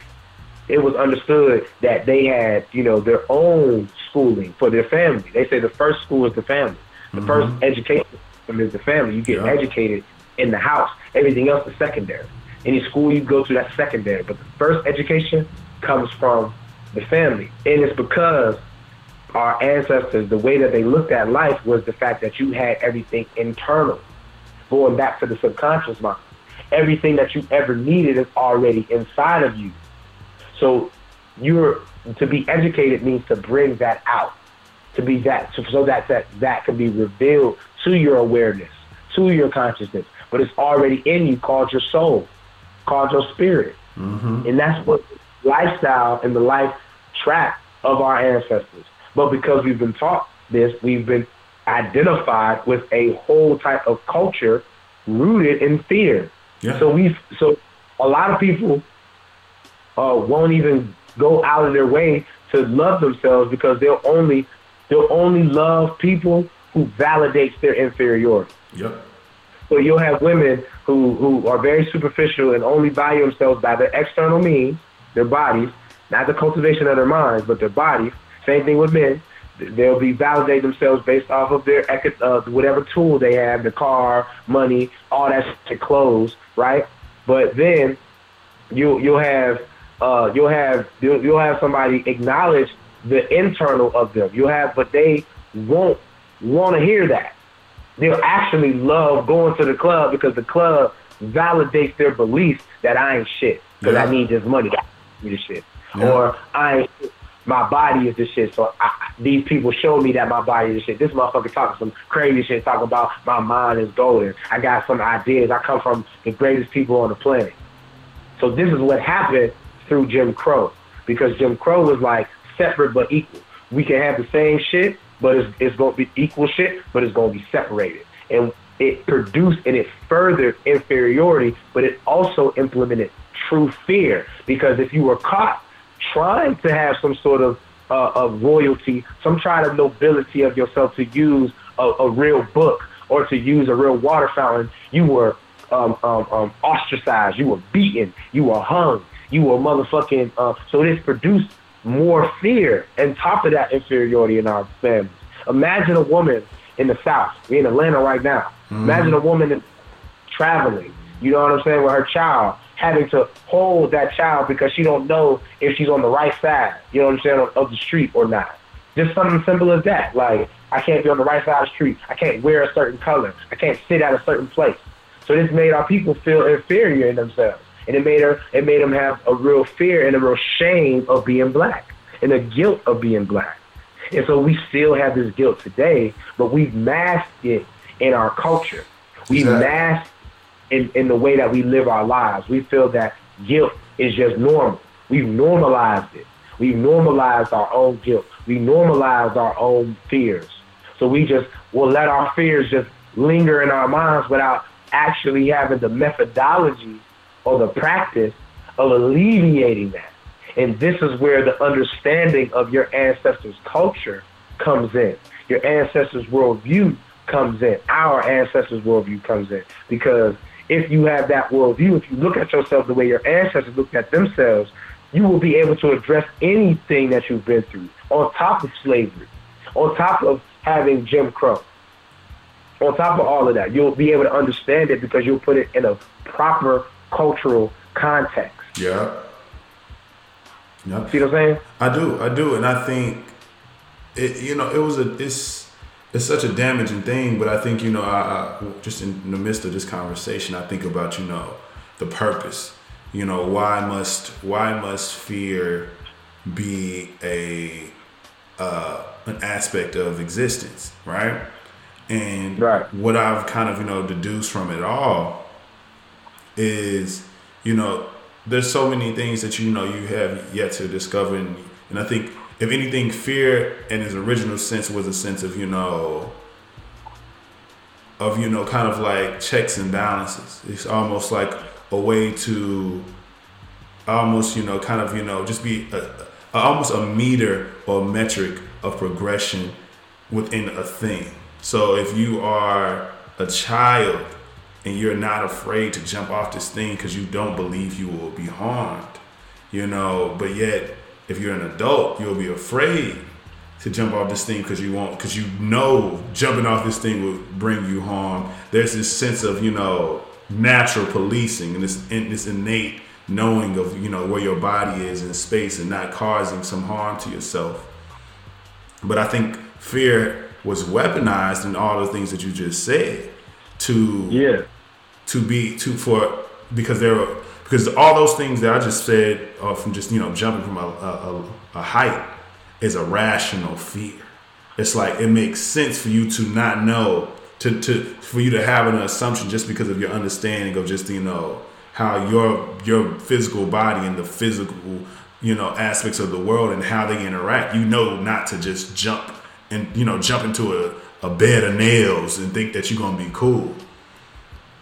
it was understood that they had you know their own schooling for their family. They say the first school is the family. The mm-hmm. first education system is the family. You get yeah. educated in the house. Everything else is secondary. Any school you go to, that's secondary. But the first education comes from the family, and it's because our ancestors, the way that they looked at life was the fact that you had everything internal, going back to the subconscious mind. Everything that you ever needed is already inside of you. So you're to be educated means to bring that out, to be that so that that that can be revealed to your awareness, to your consciousness. But it's already in you, called your soul, called your spirit, mm-hmm. and that's what lifestyle and the life track of our ancestors. But because we've been taught this, we've been identified with a whole type of culture rooted in fear. Yeah. So we so a lot of people uh, won't even go out of their way to love themselves because they'll only they'll only love people who validates their inferiority. Yep. So you'll have women who, who are very superficial and only value themselves by their external means, their bodies, not the cultivation of their minds, but their bodies, same thing with men. They'll be validating themselves based off of their uh, whatever tool they have, the car, money, all that shit, clothes, right? But then you you'll have uh, you'll have you'll, you'll have somebody acknowledge the internal of them. You'll have, but they won't want to hear that. They'll actually love going to the club because the club validates their belief that I ain't shit because yeah. I need this money. I need this shit. Yeah. Or I ain't my body is the shit. So I, these people show me that my body is the shit. This motherfucker talking some crazy shit, talking about my mind is golden. I got some ideas. I come from the greatest people on the planet. So this is what happened through Jim Crow because Jim Crow was like separate but equal. We can have the same shit, but it's, it's going to be equal shit, but it's going to be separated. And it produced and it furthered inferiority, but it also implemented true fear because if you were caught trying to have some sort of uh, of royalty, some kind of nobility of yourself to use a, a real book or to use a real water fountain, you were um, um, um, ostracized, you were beaten, you were hung, you were motherfucking. Uh, so this produced more fear and top of that inferiority in our families. Imagine a woman in the South, we in Atlanta right now. Mm-hmm. Imagine a woman traveling, you know what I'm saying, with her child, having to hold that child because she don't know if she's on the right side, you know what I'm saying, of the street or not. Just something simple as that. Like, I can't be on the right side of the street. I can't wear a certain color. I can't sit at a certain place. So this made our people feel inferior in themselves. And it made her it made them have a real fear and a real shame of being black and a guilt of being black. And so we still have this guilt today, but we've masked it in our culture. We've exactly. masked in, in the way that we live our lives. We feel that guilt is just normal. We've normalized it. We've normalized our own guilt. We normalized our own fears. So we just will let our fears just linger in our minds without actually having the methodology or the practice of alleviating that. And this is where the understanding of your ancestors' culture comes in. Your ancestors' worldview comes in. Our ancestors' worldview comes in. Because if you have that worldview, if you look at yourself the way your ancestors looked at themselves, you will be able to address anything that you've been through on top of slavery, on top of having Jim Crow, on top of all of that. You'll be able to understand it because you'll put it in a proper cultural context. Yeah. Yep. See what I'm saying? I do, I do, and I think it. You know, it was a. It's it's such a damaging thing. But I think you know, I, I, just in the midst of this conversation, I think about you know the purpose. You know, why must why must fear be a uh, an aspect of existence, right? And right. what I've kind of you know deduced from it all is you know there's so many things that you know you have yet to discover, and, and I think if anything, fear in its original sense was a sense of, you know, of, you know, kind of like checks and balances. It's almost like a way to almost, you know, kind of, you know, just be a, a, almost a meter or metric of progression within a thing. So if you are a child and you're not afraid to jump off this thing because you don't believe you will be harmed, you know, but yet if you're an adult, you'll be afraid to jump off this thing because you won't because you know jumping off this thing will bring you harm. There's this sense of you know natural policing and this this innate knowing of you know where your body is in space and not causing some harm to yourself. But I think fear was weaponized in all the things that you just said to yeah to be to for because there were because all those things that I just said uh, from just you know jumping from a, a, a height is a rational fear. It's like it makes sense for you to not know to to for you to have an assumption just because of your understanding of just you know how your your physical body and the physical you know aspects of the world and how they interact. You know not to just jump and you know jump into a, a bed of nails and think that you're gonna be cool.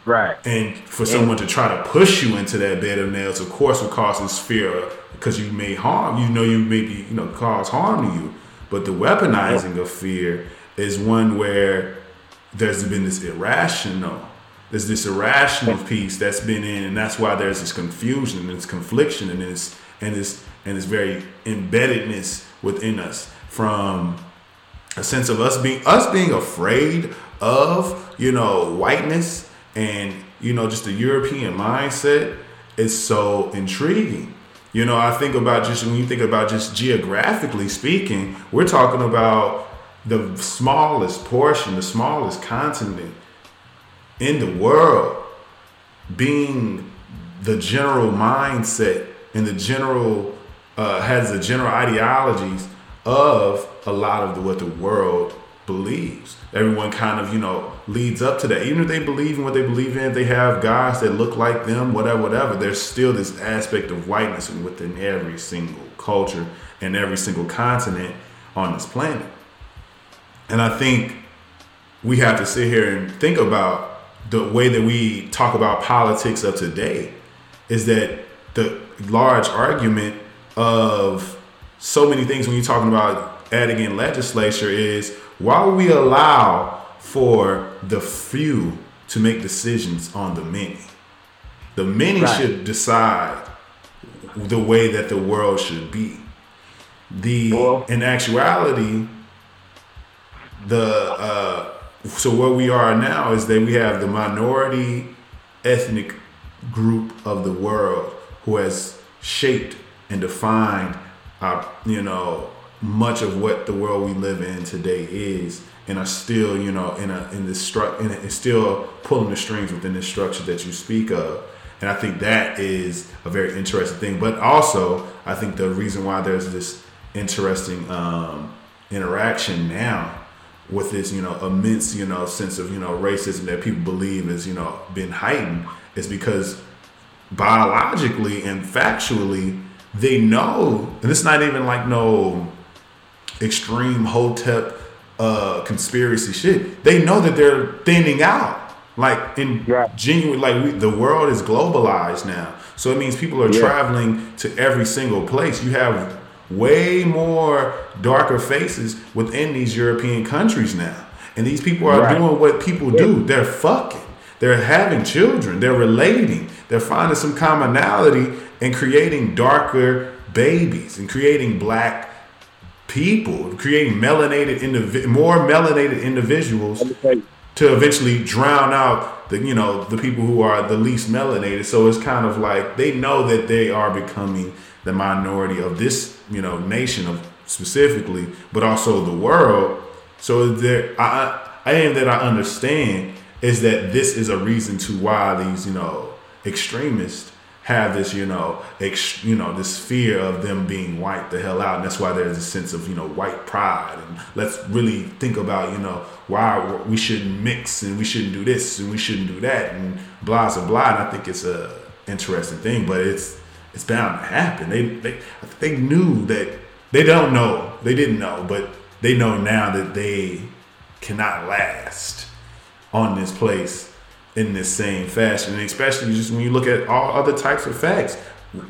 Right. And for someone to try to push you into that bed of nails, of course, will cause this fear because you may harm. You know, you may be, you know, cause harm to you. But the weaponizing of fear is one where there's been this irrational, there's this irrational piece that's been in, and that's why there's this confusion and this confliction and this and this and this very embeddedness within us from a sense of us being us being afraid of you know whiteness and you know just the European mindset is so intriguing. You know, I think about just when you think about just geographically speaking, we're talking about the smallest portion, the smallest continent in the world being the general mindset and the general uh, has the general ideologies of a lot of the, what the world believes. Everyone kind of, you know, leads up to that. Even if they believe in what they believe in, they have gods that look like them, whatever, whatever. There's still this aspect of whiteness within every single culture and every single continent on this planet. And I think we have to sit here and think about the way that we talk about politics of today is that the large argument of so many things when you're talking about adding in legislature is why would we allow for the few to make decisions on the many? The many right. should decide the way that the world should be. The well, in actuality, the uh, so where we are now is that we have the minority ethnic group of the world who has shaped and defined our, you know, much of what the world we live in today is and are still, you know, in a in this stru- in a, still pulling the strings within this structure that you speak of. And I think that is a very interesting thing. But also, I think the reason why there's this interesting um, interaction now with this, you know, immense, you know, sense of, you know, racism that people believe is, you know, been heightened is because biologically and factually, they know, and it's not even like no extreme hotep uh conspiracy shit. They know that they're thinning out. Like in yeah. genuine, like we, the world is globalized now, so it means people are yeah. traveling to every single place. You have way more darker faces within these European countries now. And these people are right. doing what people do. They're fucking. They're having children. They're relating. They're finding some commonality and creating darker babies and creating black people, creating melanated indiv- more melanated individuals to eventually drown out the you know the people who are the least melanated. So it's kind of like they know that they are becoming the minority of this, you know, nation of specifically, but also the world. So there, I, I am that I understand is that this is a reason to why these, you know, extremists have this, you know, ex, you know, this fear of them being white the hell out, and that's why there's a sense of, you know, white pride, and let's really think about, you know, why we shouldn't mix and we shouldn't do this and we shouldn't do that, and blah blah blah. And I think it's a interesting thing, but it's it's bound to happen. They they they knew that they don't know. They didn't know, but they know now that they cannot last on this place in this same fashion. And especially just when you look at all other types of facts.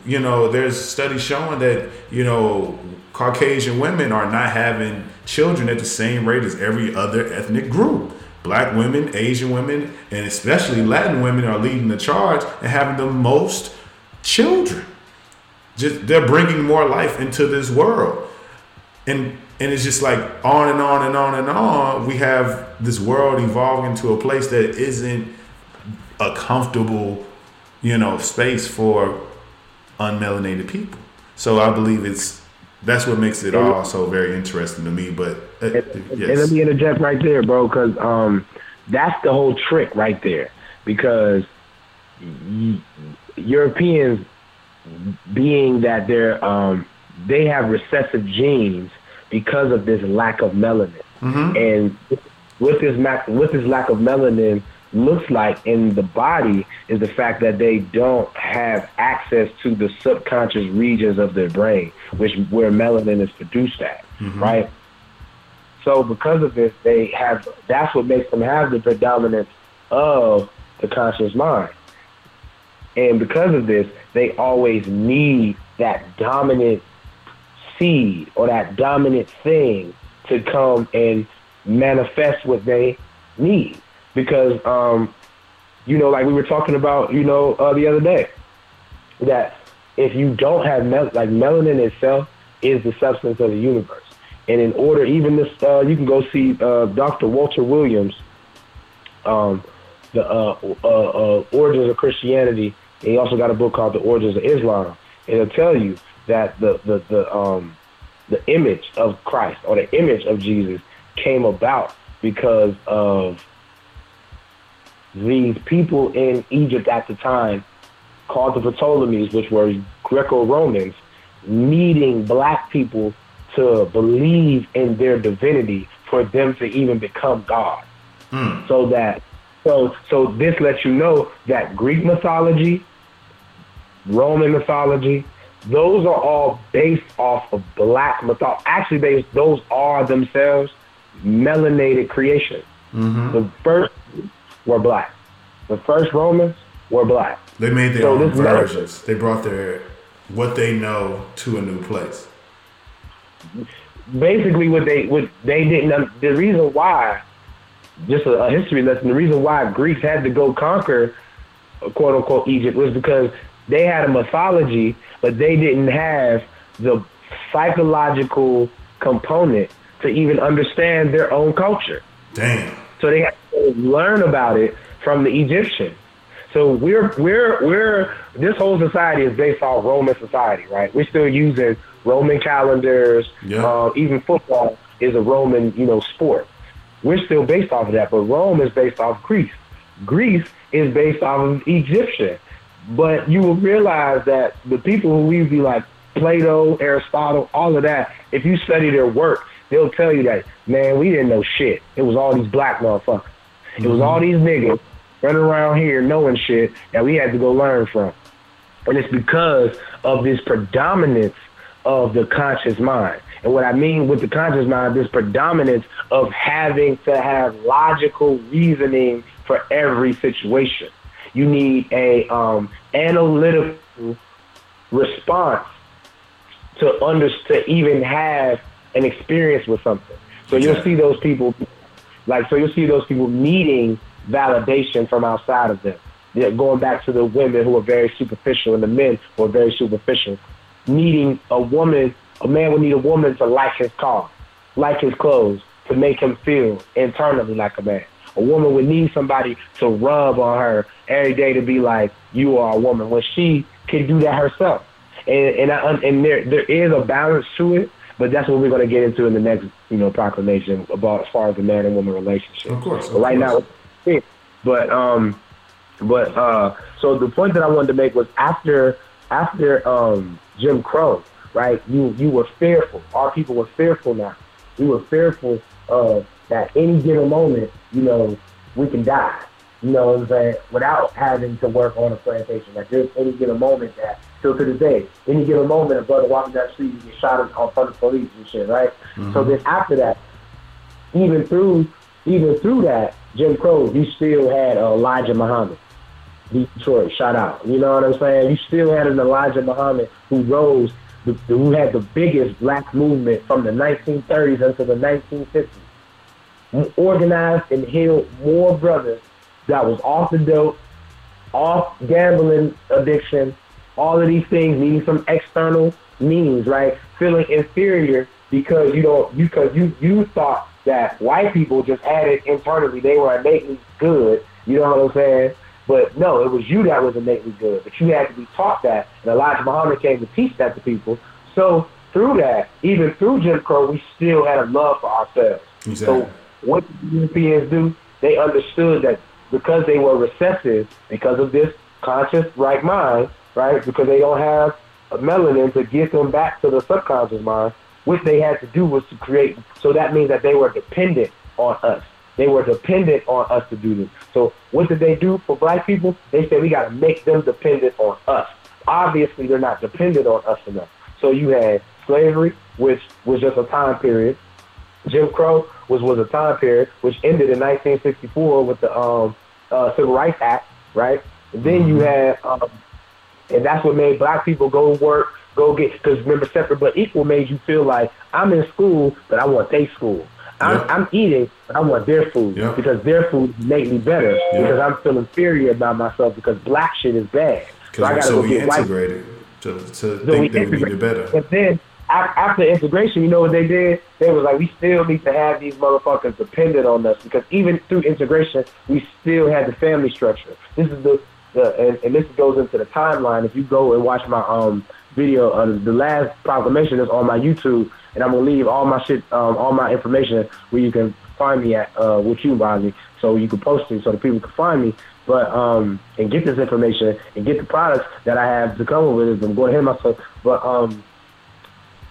You know, there's studies showing that, you know, Caucasian women are not having children at the same rate as every other ethnic group. Black women, Asian women, and especially Latin women are leading the charge and having the most children just they're bringing more life into this world and and it's just like on and on and on and on we have this world evolving to a place that isn't a comfortable you know space for unmelanated people so i believe it's that's what makes it all so very interesting to me but uh, and, yes. and let me interject right there bro because um, that's the whole trick right there because Europeans being that they're um, they have recessive genes because of this lack of melanin, mm-hmm. and with this with this lack of melanin looks like in the body is the fact that they don't have access to the subconscious regions of their brain, which where melanin is produced at, mm-hmm. right? So because of this, they have that's what makes them have the predominance of the conscious mind. And because of this, they always need that dominant seed or that dominant thing to come and manifest what they need. Because, um, you know, like we were talking about, you know, uh, the other day, that if you don't have mel- like melanin itself is the substance of the universe. And in order, even this, uh, you can go see uh, Dr. Walter Williams, um, the uh, uh, uh, Origins of Christianity and he also got a book called The Origins of Islam. And it'll tell you that the, the, the, um, the image of Christ or the image of Jesus came about because of these people in Egypt at the time called the Ptolemies, which were Greco-Romans, needing black people to believe in their divinity for them to even become God. Mm. So that so so this lets you know that Greek mythology, Roman mythology, those are all based off of black mythology. Actually, they those are themselves melanated creations. Mm-hmm. The first were black. The first Romans were black. They made their so own versions. They brought their what they know to a new place. Basically, what they what they didn't. The reason why, just a, a history lesson. The reason why Greeks had to go conquer, quote unquote, Egypt was because they had a mythology, but they didn't have the psychological component to even understand their own culture. Damn. So they had to learn about it from the Egyptian. So we're we're we're this whole society is based off Roman society, right? We're still using Roman calendars. Yeah. Uh, even football is a Roman, you know, sport. We're still based off of that, but Rome is based off Greece. Greece is based off of Egyptian. But you will realize that the people who we be like Plato, Aristotle, all of that, if you study their work, they'll tell you that, man, we didn't know shit. It was all these black motherfuckers. It was all these niggas running around here knowing shit that we had to go learn from. And it's because of this predominance of the conscious mind. And what I mean with the conscious mind, this predominance of having to have logical reasoning for every situation. You need a um, analytical response to under to even have an experience with something. So you'll see those people, like so you'll see those people needing validation from outside of them. Yeah, going back to the women who are very superficial and the men who are very superficial, needing a woman, a man would need a woman to like his car, like his clothes, to make him feel internally like a man. A woman would need somebody to rub on her every day to be like, you are a woman, when she can do that herself. And and, I, and there there is a balance to it, but that's what we're going to get into in the next, you know, proclamation about as far as the man and woman relationship. Of course. Of but right course. now, but um, but uh, so the point that I wanted to make was after after um Jim Crow, right? You you were fearful. Our people were fearful now. We were fearful of that any given moment, you know, we can die. You know what I'm saying? Without having to work on a plantation. Like there's any given moment that still to this day, any given moment a brother walking down the street you get shot in front of police and shit, right? Mm-hmm. So then after that, even through even through that, Jim Crow, you still had Elijah Muhammad. Detroit, shout out. You know what I'm saying? You still had an Elijah Muhammad who rose, who had the biggest black movement from the 1930s until the 1950s organized and healed more brothers that was off the dope, off gambling addiction, all of these things needing some external means, right? Feeling inferior because you don't because you you thought that white people just had it internally. They were innately good. You know what I'm saying? But no, it was you that was innately good. But you had to be taught that. And Elijah Muhammad came to teach that to people. So through that, even through Jim Crow, we still had a love for ourselves. Exactly. So what the Europeans do, they understood that because they were recessive, because of this conscious right mind, right? Because they don't have a melanin to get them back to the subconscious mind. What they had to do was to create. So that means that they were dependent on us. They were dependent on us to do this. So what did they do for black people? They said we got to make them dependent on us. Obviously, they're not dependent on us enough. So you had slavery, which was just a time period. Jim Crow was was a time period which ended in 1964 with the um, uh, Civil Rights Act, right? And then mm-hmm. you had, um, and that's what made black people go work, go get. Because remember, separate but equal made you feel like I'm in school, but I want day school. I'm, yep. I'm eating, but I want their food yep. because their food made me better. Yep. Because I'm feeling inferior about myself because black shit is bad. So I gotta so go get integrated white. to, to so think they would get better. And then after integration, you know what they did? They was like, we still need to have these motherfuckers dependent on us because even through integration, we still had the family structure. This is the, and, and this goes into the timeline. If you go and watch my um video, uh, the last proclamation is on my YouTube, and I'm gonna leave all my shit, um, all my information where you can find me at uh, with you, Bobby, so you can post it so the people can find me. But um, and get this information and get the products that I have to come with. I'm going ahead myself, but um,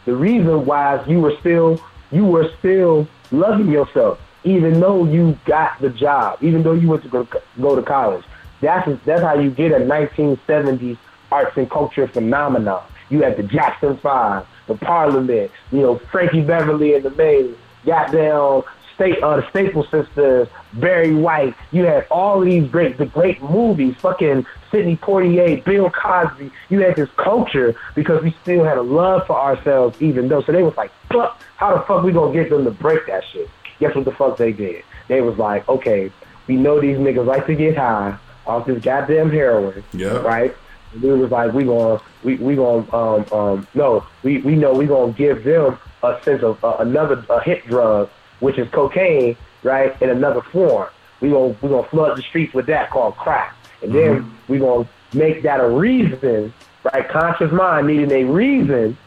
the reason why you were still you were still loving yourself, even though you got the job, even though you went to go, go to college. That's that's how you get a 1970s arts and culture phenomenon. You had the Jackson Five, the Parliament, you know, Frankie Beverly and the Maze, goddamn state uh, the Staple Sisters, Barry White. You had all these great the great movies, fucking Sidney Poitier, Bill Cosby. You had this culture because we still had a love for ourselves, even though. So they was like, fuck, how the fuck we gonna get them to break that shit? Guess what the fuck they did? They was like, okay, we know these niggas like to get high off this goddamn heroin, yeah. right? And we was like, we gonna, we we gonna, um, um, no, we we know we gonna give them a sense of uh, another a hit drug, which is cocaine, right, in another form. We gonna we gonna flood the streets with that called crack, and then mm-hmm. we gonna make that a reason, right? Conscious mind needing a reason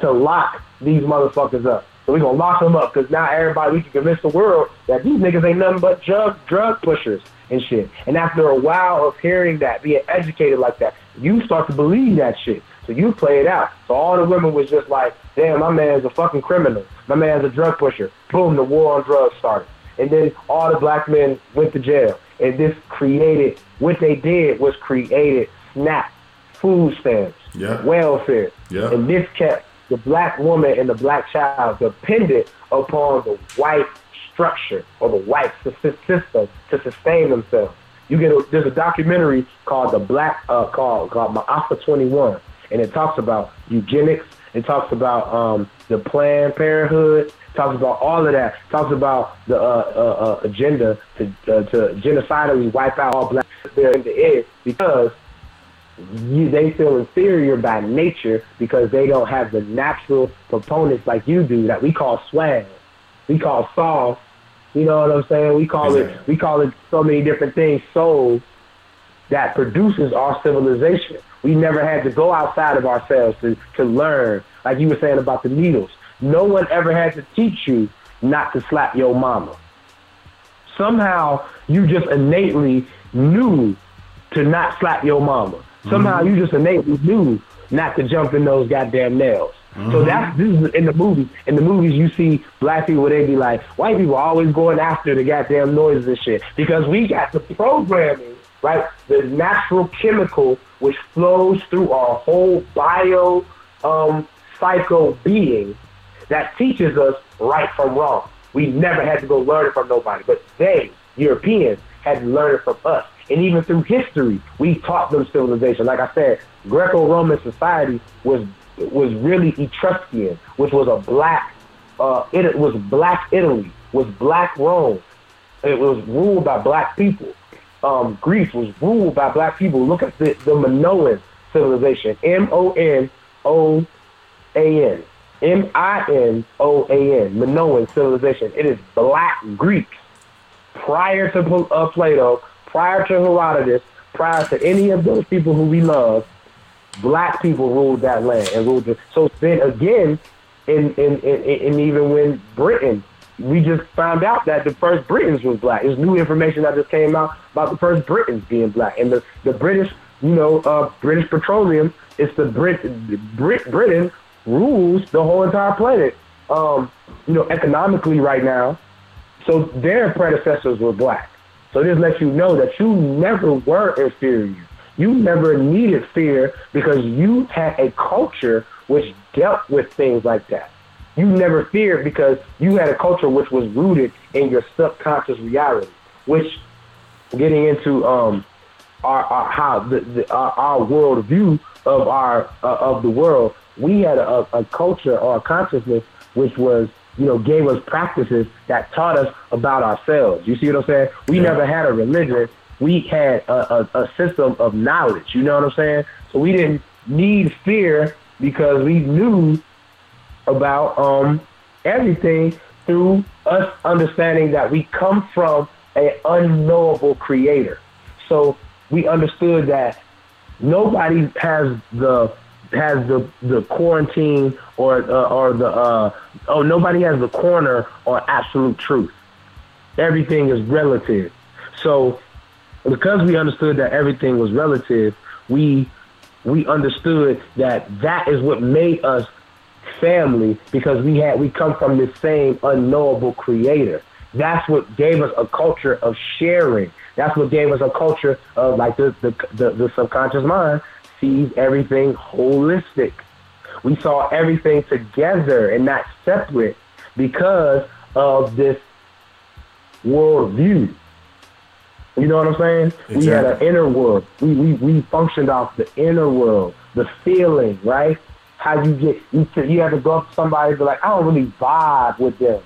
to lock these motherfuckers up. So we gonna lock them up because now everybody we can convince the world that these niggas ain't nothing but drug drug pushers and shit. And after a while of hearing that, being educated like that, you start to believe that shit. So you play it out. So all the women was just like, damn, my man's a fucking criminal. My man's a drug pusher. Boom, the war on drugs started. And then all the black men went to jail. And this created, what they did was created SNAP, food stamps, yeah. welfare. Yeah. And this kept the black woman and the black child dependent upon the white structure or the white system to sustain themselves. You get a, there's a documentary called the Black uh, called called Ma'afa 21, and it talks about eugenics. It talks about um, the Planned Parenthood. Talks about all of that. Talks about the uh, uh, uh agenda to uh, to genocidally wipe out all black there in the air because you, they feel inferior by nature because they don't have the natural components like you do that we call swag, we call soft. You know what I'm saying? We call it we call it so many different things. Soul that produces our civilization. We never had to go outside of ourselves to, to learn, like you were saying about the needles. No one ever had to teach you not to slap your mama. Somehow you just innately knew to not slap your mama. Somehow mm-hmm. you just innately knew not to jump in those goddamn nails. Mm-hmm. So that's this is in the movies. In the movies, you see black people. They be like, white people always going after the goddamn noises and shit because we got the programming, right? The natural chemical which flows through our whole bio um, psycho being that teaches us right from wrong. We never had to go learn it from nobody, but they, Europeans, had to learn it from us. And even through history, we taught them civilization. Like I said, Greco-Roman society was was really Etruscan, which was a black, uh, it was black Italy, was black Rome. It was ruled by black people. Um, Greece was ruled by black people. Look at the, the Minoan civilization, M-O-N-O-A-N, M-I-N-O-A-N, Minoan civilization. It is black Greeks prior to uh, Plato, prior to Herodotus, prior to any of those people who we love, black people ruled that land and ruled it. So then again, in, in, in, in even when Britain, we just found out that the first Britons was black. There's new information that just came out about the first Britons being black. And the, the British, you know, uh, British Petroleum, it's the Brit, Brit Britain rules the whole entire planet, um, you know, economically right now. So their predecessors were black. So this lets you know that you never were inferior. You never needed fear because you had a culture which dealt with things like that. You never feared because you had a culture which was rooted in your subconscious reality, which getting into um, our, our how the, the our, our world view of our uh, of the world, we had a, a culture or a consciousness which was you know, gave us practices that taught us about ourselves. You see what I'm saying? We yeah. never had a religion. We had a, a, a, system of knowledge. You know what I'm saying? So we didn't need fear because we knew about um, everything through us understanding that we come from an unknowable creator. So we understood that nobody has the has the the quarantine or uh, or the uh, oh nobody has the corner on absolute truth. Everything is relative. So because we understood that everything was relative, we we understood that that is what made us family because we had we come from the same unknowable creator. That's what gave us a culture of sharing. That's what gave us a culture of like the the, the, the subconscious mind sees everything holistic. We saw everything together and not separate because of this worldview. You know what I'm saying? Exactly. We had an inner world. We, we we functioned off the inner world, the feeling, right? How you get you you have to go up to somebody and be like, I don't really vibe with them.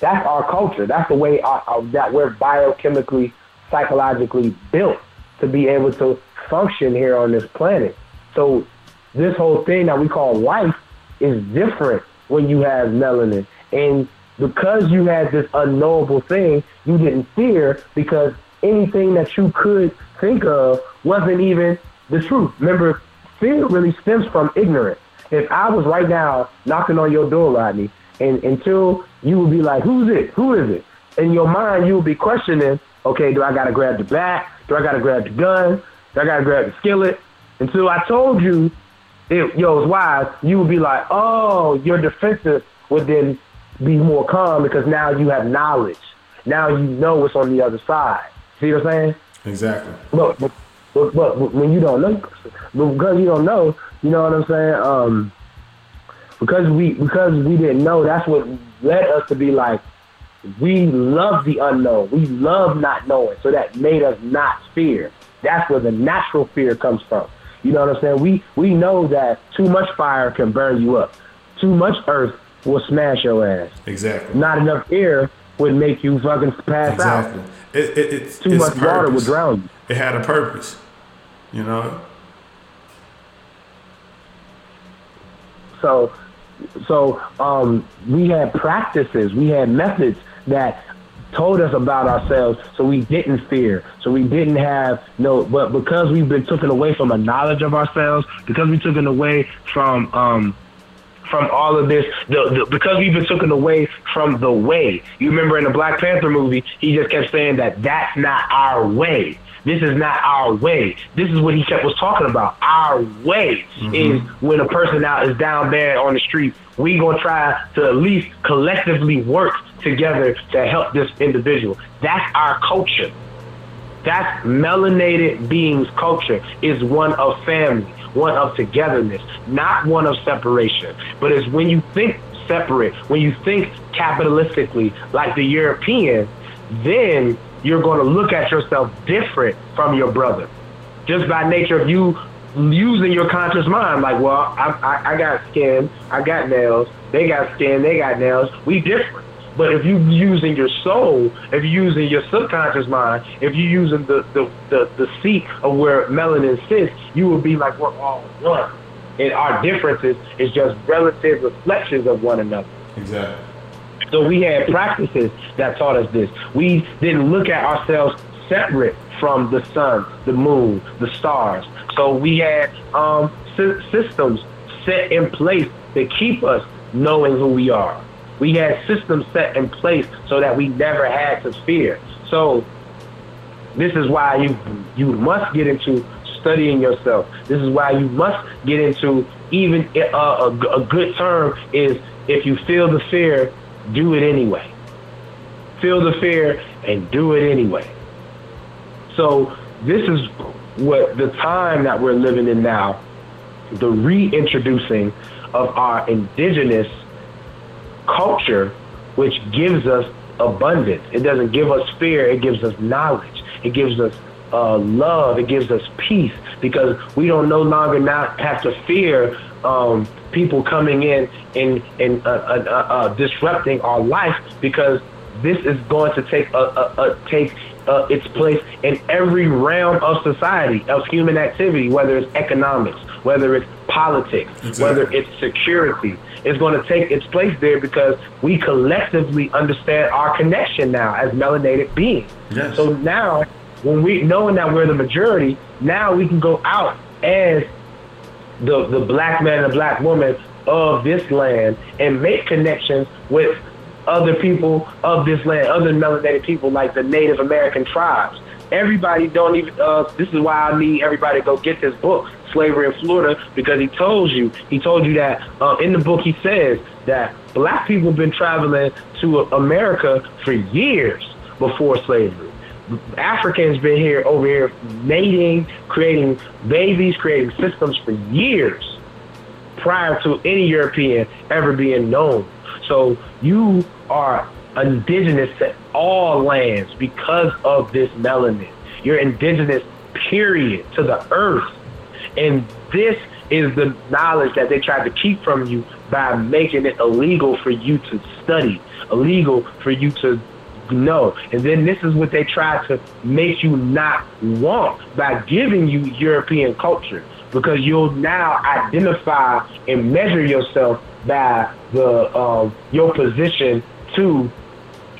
That's our culture. That's the way our, our, that we're biochemically, psychologically built to be able to function here on this planet. So this whole thing that we call life is different when you have melanin. And because you had this unknowable thing, you didn't fear because anything that you could think of wasn't even the truth. Remember, fear really stems from ignorance. If I was right now knocking on your door, Rodney, and until you would be like, "Who's it? Who is it?" In your mind, you would be questioning, "Okay, do I gotta grab the bat? Do I gotta grab the gun? Do I gotta grab the skillet?" Until I told you, it, yo, it's wise. You would be like, "Oh, your defensive would then be more calm because now you have knowledge. Now you know what's on the other side." See what I'm saying? Exactly. But, but, but, but when you don't know, because you don't know, you know what I'm saying? Um, because we because we didn't know, that's what led us to be like, we love the unknown. We love not knowing. So that made us not fear. That's where the natural fear comes from. You know what I'm saying? We we know that too much fire can burn you up. Too much earth will smash your ass. Exactly. Not enough air would make you fucking pass exactly. out. It, it, it's too it's much purpose. water would drown you. It had a purpose, you know. So, so um, we had practices, we had methods that told us about ourselves, so we didn't fear, so we didn't have no. But because we've been taken away from a knowledge of ourselves, because we took it away from um, from all of this the, the, because we've been taken away from the way. You remember in the Black Panther movie, he just kept saying that that's not our way. This is not our way. This is what he kept was talking about. Our way mm-hmm. is when a person out is down there on the street. We gonna try to at least collectively work together to help this individual. That's our culture. That's melanated beings' culture is one of family one of togetherness, not one of separation. But it's when you think separate, when you think capitalistically like the European, then you're going to look at yourself different from your brother. Just by nature of you using your conscious mind, like, well, I, I, I got skin, I got nails, they got skin, they got nails, we different. But if you're using your soul, if you're using your subconscious mind, if you're using the, the, the, the seat of where melanin sits, you will be like we're all one. And our differences is just relative reflections of one another. Exactly. So we had practices that taught us this. We didn't look at ourselves separate from the sun, the moon, the stars. So we had um, systems set in place to keep us knowing who we are. We had systems set in place so that we never had to fear. So this is why you you must get into studying yourself. This is why you must get into even a, a, a good term is if you feel the fear, do it anyway. Feel the fear and do it anyway. So this is what the time that we're living in now, the reintroducing of our indigenous culture, which gives us abundance. It doesn't give us fear, it gives us knowledge. It gives us uh, love, it gives us peace because we don't no longer not have to fear um, people coming in and, and uh, uh, uh, uh disrupting our life because this is going to take a, take uh, its place in every realm of society, of human activity, whether it's economics, whether it's politics, exactly. whether it's security, is going to take its place there because we collectively understand our connection now as melanated beings. Yes. So now, when we knowing that we're the majority, now we can go out as the, the black man and black woman of this land and make connections with other people of this land, other melanated people like the Native American tribes. Everybody don't even. Uh, this is why I need everybody to go get this book, Slavery in Florida, because he told you. He told you that uh, in the book he says that black people have been traveling to America for years before slavery. Africans been here over here mating, creating babies, creating systems for years prior to any European ever being known. So you are indigenous to all lands because of this melanin. You're indigenous, period, to the earth. And this is the knowledge that they tried to keep from you by making it illegal for you to study, illegal for you to know. And then this is what they try to make you not want by giving you European culture because you'll now identify and measure yourself by the um, your position to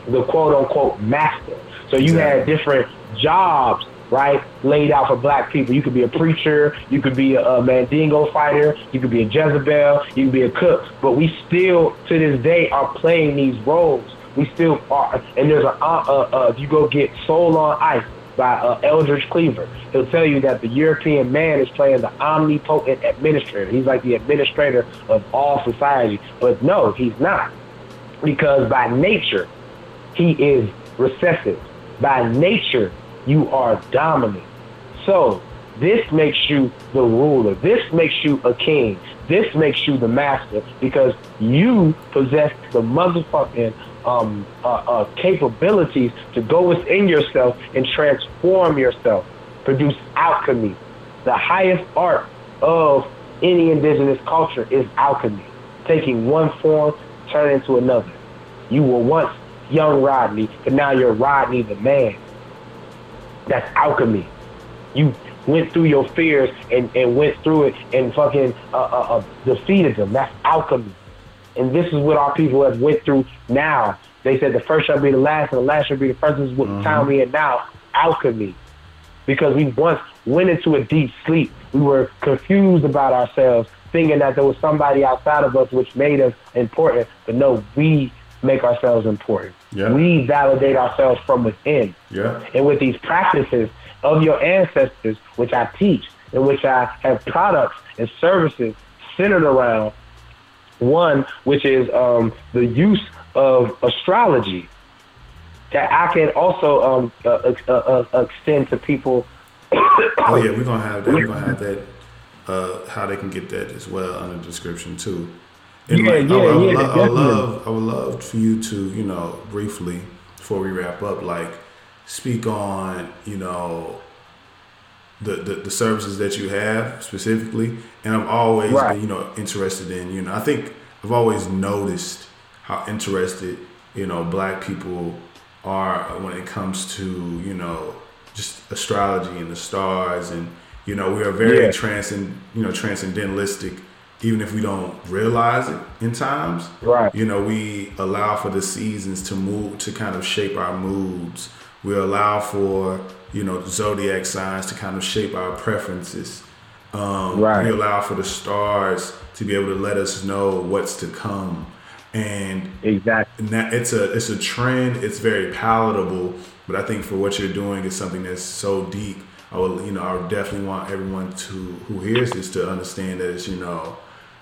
the quote unquote master. So you exactly. had different jobs, right, laid out for black people. You could be a preacher, you could be a, a Mandingo fighter, you could be a Jezebel, you could be a cook. But we still, to this day, are playing these roles. We still are. And there's a, uh, uh, uh, you go get Soul on Ice by uh, Eldridge Cleaver. He'll tell you that the European man is playing the omnipotent administrator. He's like the administrator of all society. But no, he's not. Because by nature, he is recessive. By nature, you are dominant. So this makes you the ruler. This makes you a king. This makes you the master because you possess the motherfucking um, uh, uh, capabilities to go within yourself and transform yourself, produce alchemy. The highest art of any indigenous culture is alchemy, taking one form, turning into another. You were once young Rodney, but now you're Rodney the man. That's alchemy. You went through your fears and, and went through it and fucking uh, uh, uh, defeated them. That's alchemy. And this is what our people have went through now. They said the first shall be the last and the last shall be the first. This is what mm-hmm. time we in now. Alchemy. Because we once went into a deep sleep. We were confused about ourselves, thinking that there was somebody outside of us which made us important. But no, we make ourselves important. Yeah. We validate ourselves from within. Yeah. And with these practices of your ancestors, which I teach, in which I have products and services centered around one, which is um, the use of astrology that I can also um, uh, uh, uh, extend to people. oh yeah, we're gonna have that. We're gonna have that. Uh, how they can get that as well in the description too. And yeah, like, yeah, I, I, would, yeah, I, would love, I would love for you to, you know, briefly before we wrap up, like speak on, you know, the, the, the services that you have specifically. And I've always right. been, you know, interested in, you know, I think I've always noticed how interested, you know, black people are when it comes to, you know, just astrology and the stars and, you know, we are very yeah. transcend, you know, transcendentalistic even if we don't realize it in times. Right. You know, we allow for the seasons to move to kind of shape our moods. We allow for you know zodiac signs to kind of shape our preferences. Um, right. We allow for the stars to be able to let us know what's to come. And exactly, and that, it's a it's a trend. It's very palatable, but I think for what you're doing is something that's so deep. I would, you know, I would definitely want everyone to who hears this to understand that it's, you know,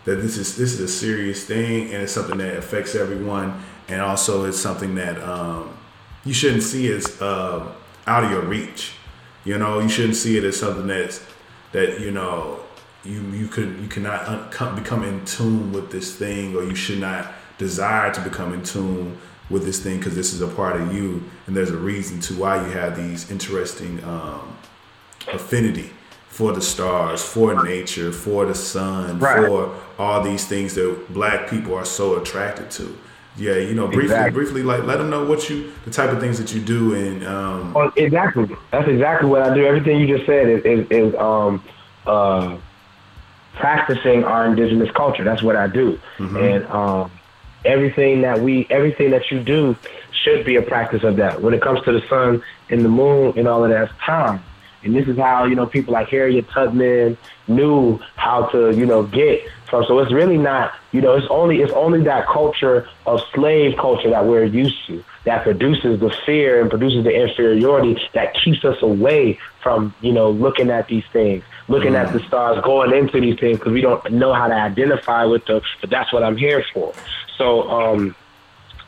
that this is this is a serious thing and it's something that affects everyone and also it's something that um, you shouldn't see as uh, out of your reach. You know you shouldn't see it as something that's that you know you you could you cannot un- become in tune with this thing or you should not desire to become in tune with this thing because this is a part of you and there's a reason to why you have these interesting um, affinity for the stars, for nature, for the sun, right. for all these things that black people are so attracted to. Yeah, you know, briefly, exactly. briefly, like let them know what you, the type of things that you do, and um, well, exactly, that's exactly what I do. Everything you just said is is, is um, uh, practicing our indigenous culture. That's what I do, mm-hmm. and um, everything that we, everything that you do, should be a practice of that. When it comes to the sun and the moon and all of that, time And this is how, you know, people like Harriet Tubman knew how to, you know, get from. So it's really not, you know, it's only it's only that culture of slave culture that we're used to that produces the fear and produces the inferiority that keeps us away from, you know, looking at these things, looking mm. at the stars, going into these things because we don't know how to identify with them. But that's what I'm here for. So, um,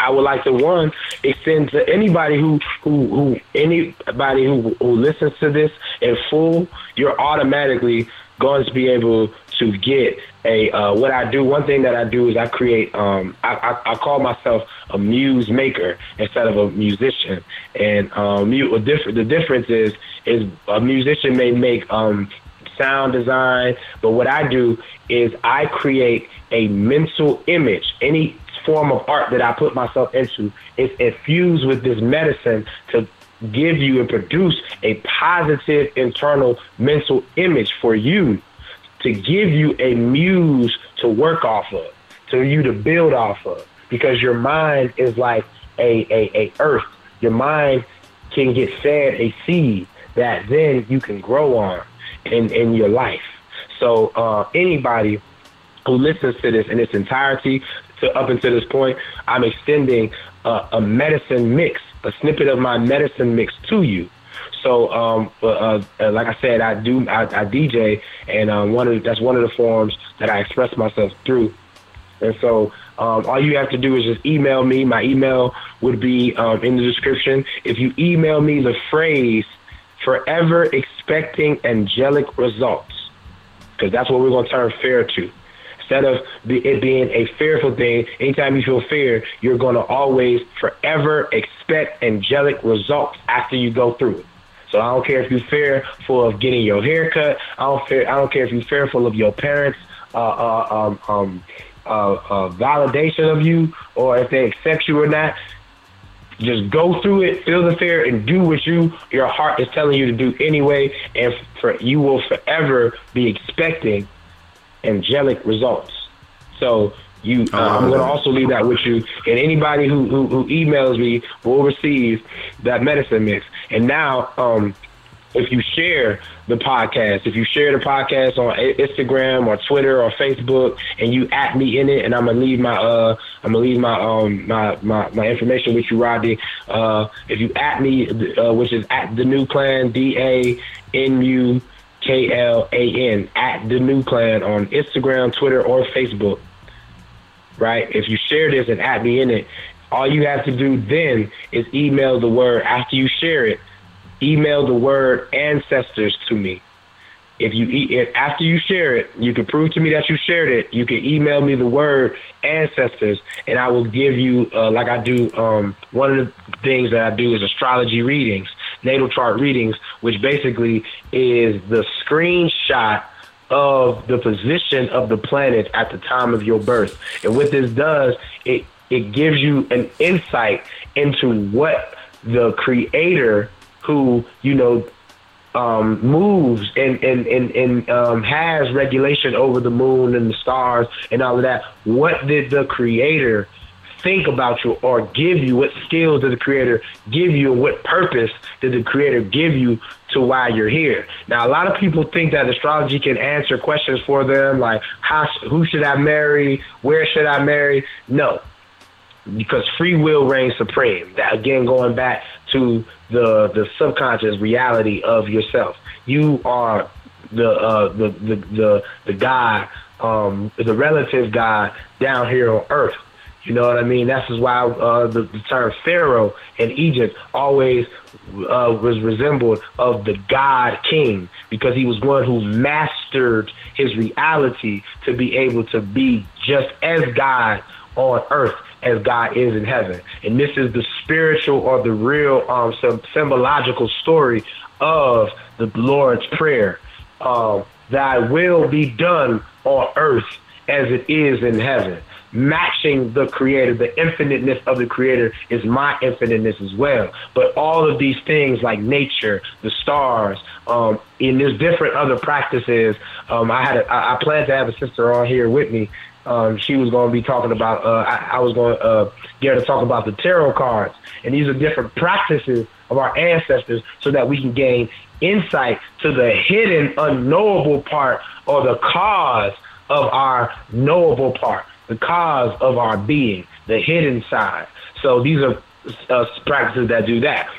I would like to one extend to anybody who who who anybody who who listens to this in full, you're automatically going to be able to get a uh, what I do. One thing that I do is I create. Um, I, I, I call myself a muse maker instead of a musician. And um, the different the difference is is a musician may make um, sound design, but what I do is I create a mental image. Any form of art that I put myself into is infused with this medicine to give you and produce a positive internal mental image for you to give you a muse to work off of, to you to build off of, because your mind is like a, a, a earth. Your mind can get fed a seed that then you can grow on in, in your life. So uh, anybody who listens to this in its entirety, to up until this point, I'm extending a, a medicine mix, a snippet of my medicine mix to you. So, um, uh, uh, like I said, I do I, I DJ, and um, one of that's one of the forms that I express myself through. And so, um, all you have to do is just email me. My email would be um, in the description. If you email me the phrase "forever expecting angelic results," because that's what we're going to turn fair to. Instead of it being a fearful thing, anytime you feel fear, you're going to always forever expect angelic results after you go through it. So I don't care if you're fearful of getting your hair cut. I don't fear. I don't care if you're fearful of your parents' uh, uh, um, um, uh, uh, validation of you, or if they accept you or not. Just go through it, feel the fear, and do what you your heart is telling you to do anyway. And for you will forever be expecting angelic results. So you, uh, I'm going to also leave that with you, and anybody who, who, who emails me will receive that medicine mix. And now, um, if you share the podcast, if you share the podcast on Instagram or Twitter or Facebook, and you at me in it, and I'm gonna leave my uh, I'm gonna leave my um my my, my information with you, Rodney. Uh, if you at me, uh, which is at the Nu Klan, D A N U K L A N, at the Nu Klan on Instagram, Twitter, or Facebook. Right? If you share this and at me in it, all you have to do then is email the word after you share it. Email the word ancestors to me. If you eat if after you share it, you can prove to me that you shared it. You can email me the word ancestors, and I will give you uh, like I do. Um, one of the things that I do is astrology readings, natal chart readings, which basically is the screenshot of the position of the planet at the time of your birth. And what this does, it it gives you an insight into what the creator who you know um, moves and and and, and um, has regulation over the moon and the stars and all of that. What did the creator think about you or give you? What skills did the creator give you? What purpose did the creator give you to why you're here? Now, a lot of people think that astrology can answer questions for them, like how, who should I marry? Where should I marry? No, because free will reigns supreme. That again, going back to the the subconscious reality of yourself. You are the uh, the the the the um, the relative God down here on earth. You know what I mean? That's why uh, the, the term Pharaoh in Egypt always uh, was resembled of the God King because he was one who mastered his reality to be able to be just as God on earth as God is in heaven. And this is the spiritual or the real um, symbological story of the Lord's Prayer. Um, Thy will be done on earth as it is in heaven. Matching the Creator, the infiniteness of the Creator is my infiniteness as well. But all of these things like nature, the stars, um, and there's different other practices. Um, I had a, I, I plan to have a sister on here with me um, she was going to be talking about. Uh, I, I, was going to uh, get her to talk about the tarot cards, and these are different practices of our ancestors so that we can gain insight to the hidden unknowable part or the cause of our knowable part, the cause of our being, the hidden side. So these are uh, practices that do that.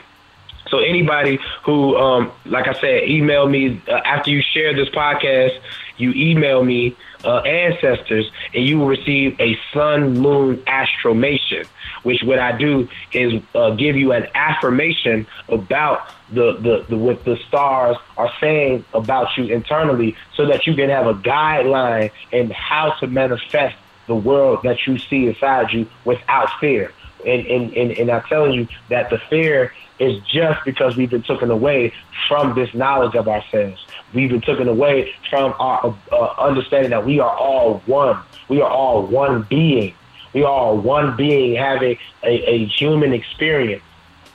So anybody who, um, like I said, email me uh, after you share this podcast, you email me uh, ancestors, and you will receive a sun moon AstralMation. Which what I do is uh, give you an affirmation about the, the, the what the stars are saying about you internally, so that you can have a guideline in how to manifest the world that you see inside you without fear. And and, and, and I'm telling you that the fear is just because we've been taken away from this knowledge of ourselves. We've been taken away from our uh, understanding that we are all one. We are all one being. We are one being having a, a human experience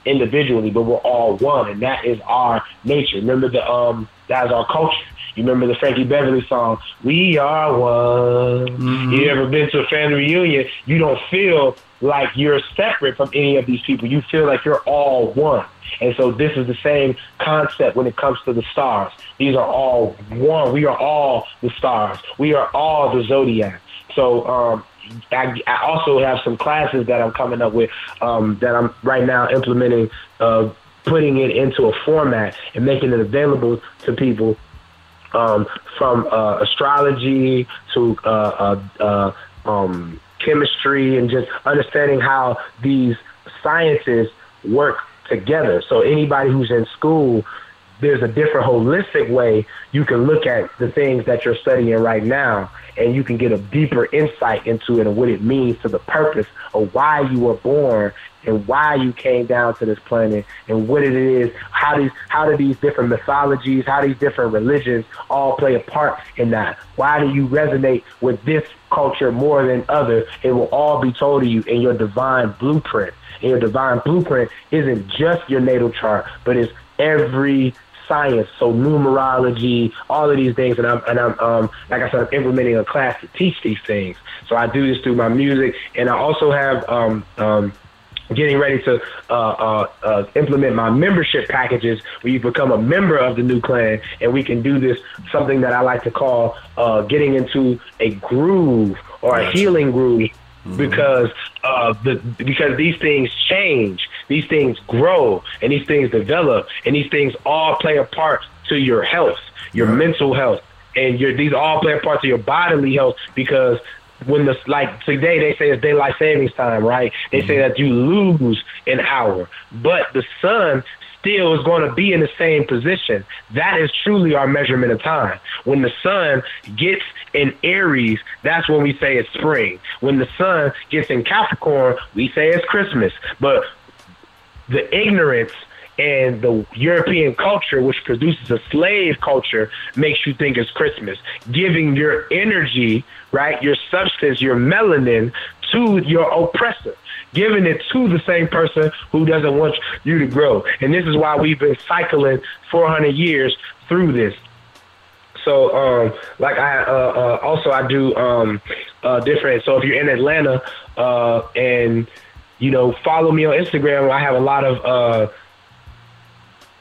individually, but we're all one, and that is our nature. Remember the um, that is our culture. You remember the Frankie Beverly song, We Are One. Mm-hmm. You ever been to a family reunion? You don't feel like you're separate from any of these people. You feel like you're all one. And so this is the same concept when it comes to the stars. These are all one. We are all the stars. We are all the zodiac. So um, I, I also have some classes that I'm coming up with um, that I'm right now implementing, uh, putting it into a format and making it available to people um, from uh, astrology to uh, uh, uh um, chemistry and just understanding how these sciences work together. So anybody who's in school, there's a different holistic way you can look at the things that you're studying right now and you can get a deeper insight into it and what it means to the purpose of why you were born and why you came down to this planet and what it is, how these how do these different mythologies, how these different religions all play a part in that. Why do you resonate with this culture more than other? It will all be told to you in your divine blueprint. And your divine blueprint isn't just your natal chart, but it's every science, so numerology, all of these things, and I'm and I'm um, like I said, I'm implementing a class to teach these things. So I do this through my music, and I also have um, um, getting ready to uh, uh, uh, implement my membership packages where you become a member of the Nu Klan and we can do this something that I like to call uh, getting into a groove or a healing groove mm-hmm. because uh, the because these things change, these things grow, and these things develop, and these things all play a part to your health, your right. mental health, and your these all play a part to your bodily health because when the like today they say it's daylight savings time, right? They mm-hmm. say that you lose an hour, but the sun still is going to be in the same position. That is truly our measurement of time. When the sun gets in Aries, that's when we say it's spring. When the sun gets in Capricorn, we say it's Christmas. But the ignorance and the European culture, which produces a slave culture, makes you think it's Christmas, giving your energy, right, your substance, your melanin to your oppressor, giving it to the same person who doesn't want you to grow. And this is why we've been cycling 400 years through this. So, um, like I uh, uh, also I do um, uh, different. So if you're in Atlanta uh, and you know follow me on Instagram, I have a lot of uh,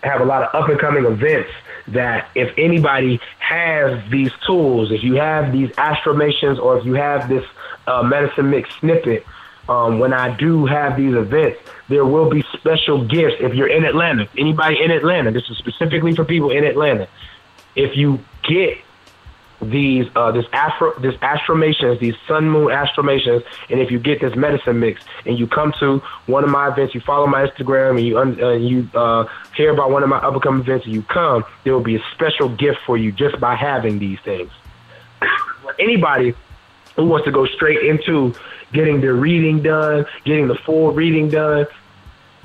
have a lot of up and coming events that if anybody has these tools, if you have these AstralMations or if you have this uh, medicine mix snippet, um, when I do have these events, there will be special gifts. If you're in Atlanta, anybody in Atlanta, this is specifically for people in Atlanta. If you get these uh, this astro this AstralMations, these sun moon AstralMations, and if you get this medicine mix and you come to one of my events, you follow my Instagram and you uh, you uh, hear about one of my upcoming events and you come, there will be a special gift for you just by having these things. Anybody who wants to go straight into getting their reading done, getting the full reading done,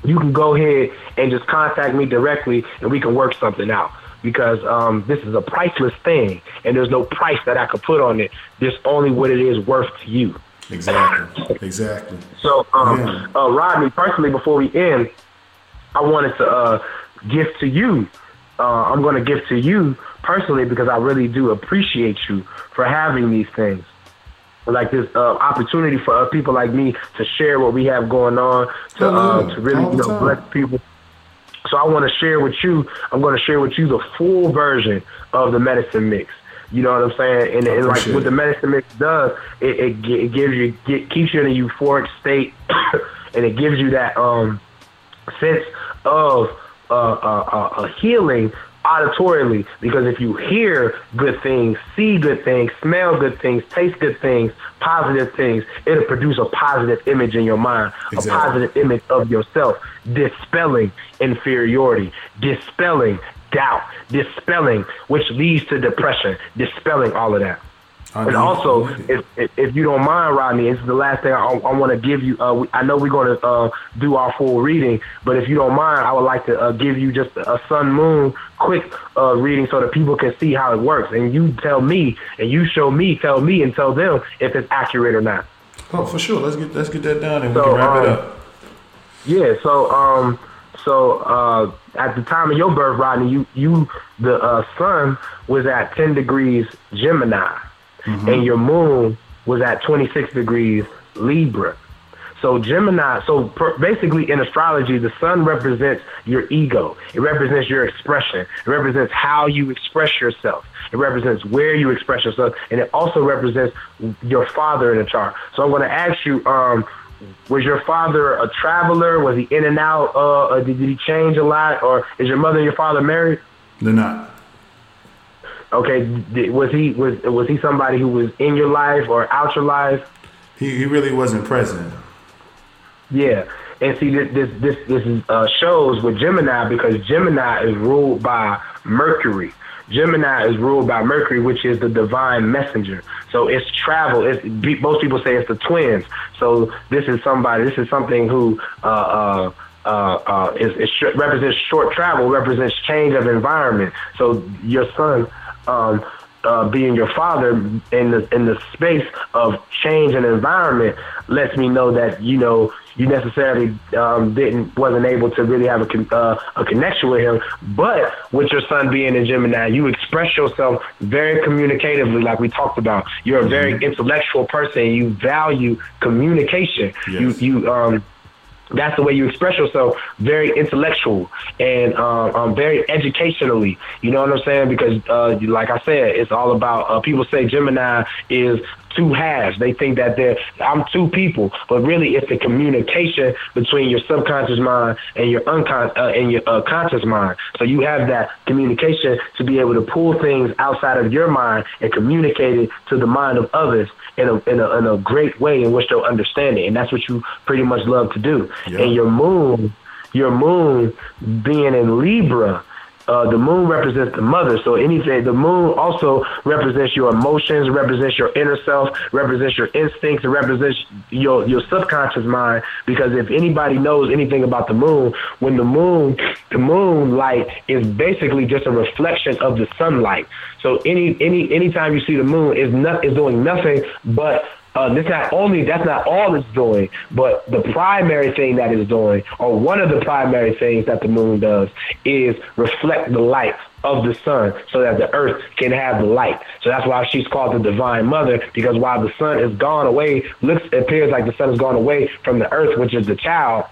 you can go ahead and just contact me directly and we can work something out because um, this is a priceless thing, and there's no price that I could put on it. Just only what it is worth to you. Exactly. Exactly. So, um, yeah. uh, Rodney, personally, before we end, I wanted to uh, give to you. Uh, I'm going to give to you personally because I really do appreciate you for having these things. Like this uh, opportunity for uh, people like me to share what we have going on, to uh, to really you know bless people So I want to share with you. I'm going to share with you the full version of the medicine mix. You know what I'm saying? And, and like what the medicine mix does, it, it, it gives you, it keeps you in a euphoric state, and it gives you that um sense of uh, uh, uh, healing auditorily because if you hear good things, see good things, smell good things, taste good things, positive things, it'll produce a positive image in your mind, exactly. a positive image of yourself, dispelling inferiority, dispelling doubt, dispelling, which leads to depression, dispelling all of that. And also, if, if you don't mind, Rodney, it's the last thing I, I want to give you. Uh, I know we're going to uh, do our full reading, but if you don't mind, I would like to uh, give you just a sun moon quick uh, reading so that people can see how it works. And you tell me, and you show me, tell me, and tell them if it's accurate or not. Oh, for sure. Let's get let's get that down and so, we can wrap um, it up. Yeah. So um, so uh, at the time of your birth, Rodney, you you the uh, sun was at ten degrees Gemini mm-hmm. and your moon was at 26 degrees Libra. So Gemini, so per, basically in astrology, the sun represents your ego. It represents your expression. It represents how you express yourself. It represents where you express yourself, and it also represents your father in the chart. So I'm going to ask you, um, was your father a traveler? Was he in and out? Uh, did, did he change a lot, or is your mother and your father married? They're not. Okay, was he was was he somebody who was in your life or out your life? He he really wasn't present. Yeah, and see this this this, this uh, shows with Gemini because Gemini is ruled by Mercury. Gemini is ruled by Mercury, which is the divine messenger. So it's travel. It's most people say it's the twins. So this is somebody. This is something who uh, uh, uh, uh, is, is represents short travel, represents change of environment. So your sun um, uh, being your father in the in the space of change and environment lets me know that you know you necessarily um, didn't wasn't able to really have a uh, a connection with him. But with your sun being in Gemini, you express yourself very communicatively, like we talked about. You're a very mm-hmm. intellectual person. You value communication. Yes. You you um that's the way you express yourself very intellectual and um, um, very educationally. You know what i'm saying? Because uh, like i said it's all about uh, people say gemini is two halves they think that they're i'm two people but really it's the communication between your subconscious mind and your unconscious uh, and your uh, conscious mind so you have that communication to be able to pull things outside of your mind and communicate it to the mind of others in a, in a, in a great way in which they'll understand it. And that's what you pretty much love to do. Yeah. And your moon, your moon being in Libra, uh, the moon represents the mother. So anything, the moon also represents your emotions, represents your inner self, represents your instincts, represents your your subconscious mind. Because if anybody knows anything about the moon, when the moon, the moon light is basically just a reflection of the sunlight. So any any anytime you see the moon is not is doing nothing but uh, this not only that's not all it's doing, but the primary thing that it's doing, or one of the primary things that the moon does, is reflect the light of the sun so that the earth can have the light. So that's why she's called the divine mother, because while the sun is gone away, looks appears like the sun has gone away from the earth, which is the child,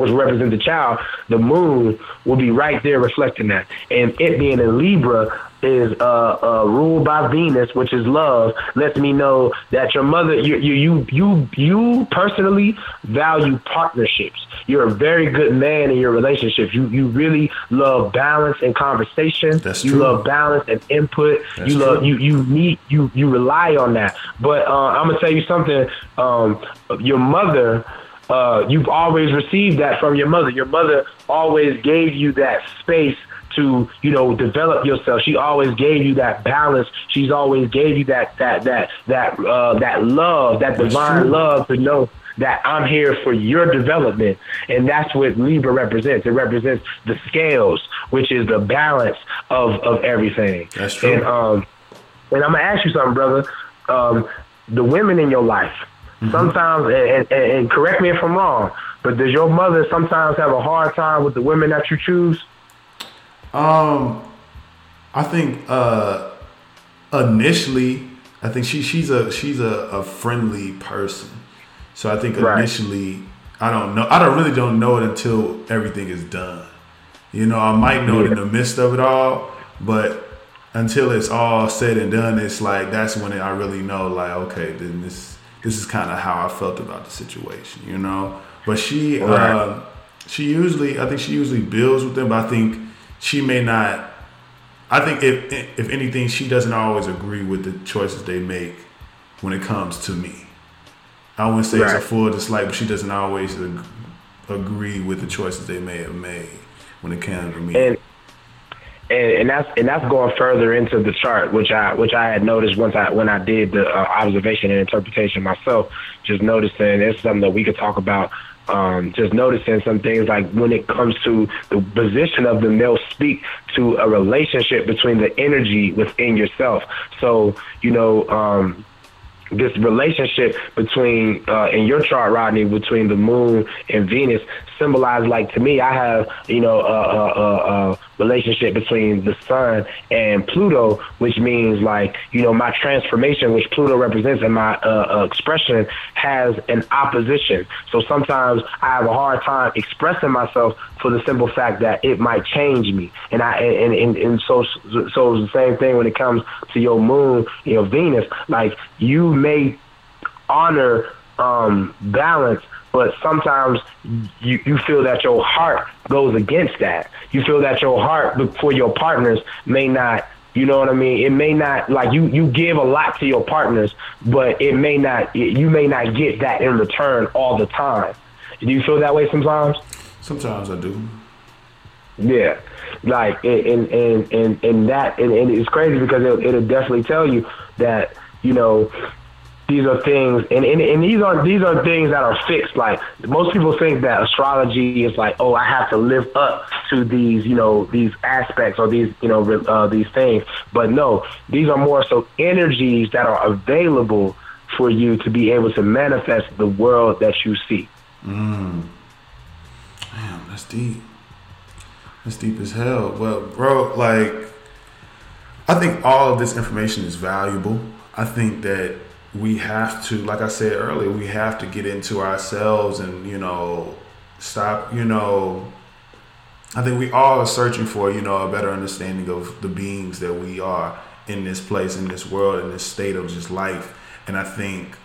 which represents the child, the moon will be right there reflecting that. And it being in Libra, is uh, uh, ruled by Venus, which is love, lets me know that your mother, you, you, you, you, you personally value partnerships. You're a very good man in your relationships. You, you really love balance and conversation. That's you true. love balance and input. That's you true. love, you, you need, you, you rely on that. But uh, I'm gonna tell you something. Um, your mother. Uh, you've always received that from your mother. Your mother always gave you that space to you know develop yourself. She always gave you that balance. She's always gave you that that that that uh, that love, that divine love to know that I'm here for your development. And that's what Libra represents. It represents the scales, which is the balance of, of everything. That's true. And, um, and I'm going to ask you something, brother. Um, the women in your life, mm-hmm. sometimes, and, and, and correct me if I'm wrong, but does your mother sometimes have a hard time with the women that you choose? Um, I think uh, initially, I think she she's a she's a, a friendly person. So I think right. initially, I don't know. I don't really don't know it until everything is done. You know, I might know it in the midst of it all, but until it's all said and done, it's like that's when I really know, like, okay, then this this is kind of how I felt about the situation, you know. But she, right. uh, she usually, I think she usually builds with them, but I think she may not. I think if if anything, she doesn't always agree with the choices they make when it comes to me. I wouldn't say right. it's a full dislike, but she doesn't always ag- agree with the choices they may have made when it comes to me. And, and, and that's and that's going further into the chart, which I which I had noticed once I when I did the uh, observation and interpretation myself. Just noticing it's something that we could talk about um, just noticing some things like when it comes to the position of them, they'll speak to a relationship between the energy within yourself. So, you know, um, this relationship between uh, in your chart, Rodney, between the moon and Venus symbolize like to me. I have you know a, a, a, a relationship between the sun and Pluto, which means like you know my transformation, which Pluto represents, and my uh, uh, expression has an opposition. So sometimes I have a hard time expressing myself for the simple fact that it might change me, and I and and, and so so it's the same thing when it comes to your moon, you know Venus. Like you may honor um, balance but sometimes you, you feel that your heart goes against that. You feel that your heart for your partners may not, you know what I mean? It may not, like you, you give a lot to your partners, but it may not, you may not get that in return all the time. Do you feel that way sometimes? Sometimes I do. Yeah. Like, and, and, and, and that, and, and it's crazy because it, it'll definitely tell you that, you know, these are things and, and, and these are these are things that are fixed. Like most people think that astrology is like oh i have to live up to these you know these aspects or these you know uh, these things. But no these are more so energies that are available for you to be able to manifest the world that you see. Mm. damn that's deep. That's deep as hell. Well bro like i think all of this information is valuable. I think that we have to, like I said earlier, we have to get into ourselves and, you know, stop, you know, I think we all are searching for, you know, a better understanding of the beings that we are in this place, in this world, in this state of just life. And I think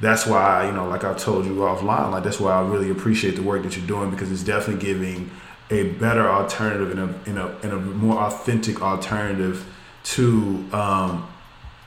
that's why, you know, like I've told you offline, like that's why I really appreciate the work that you're doing because it's definitely giving a better alternative and a, in a, in a more authentic alternative to um,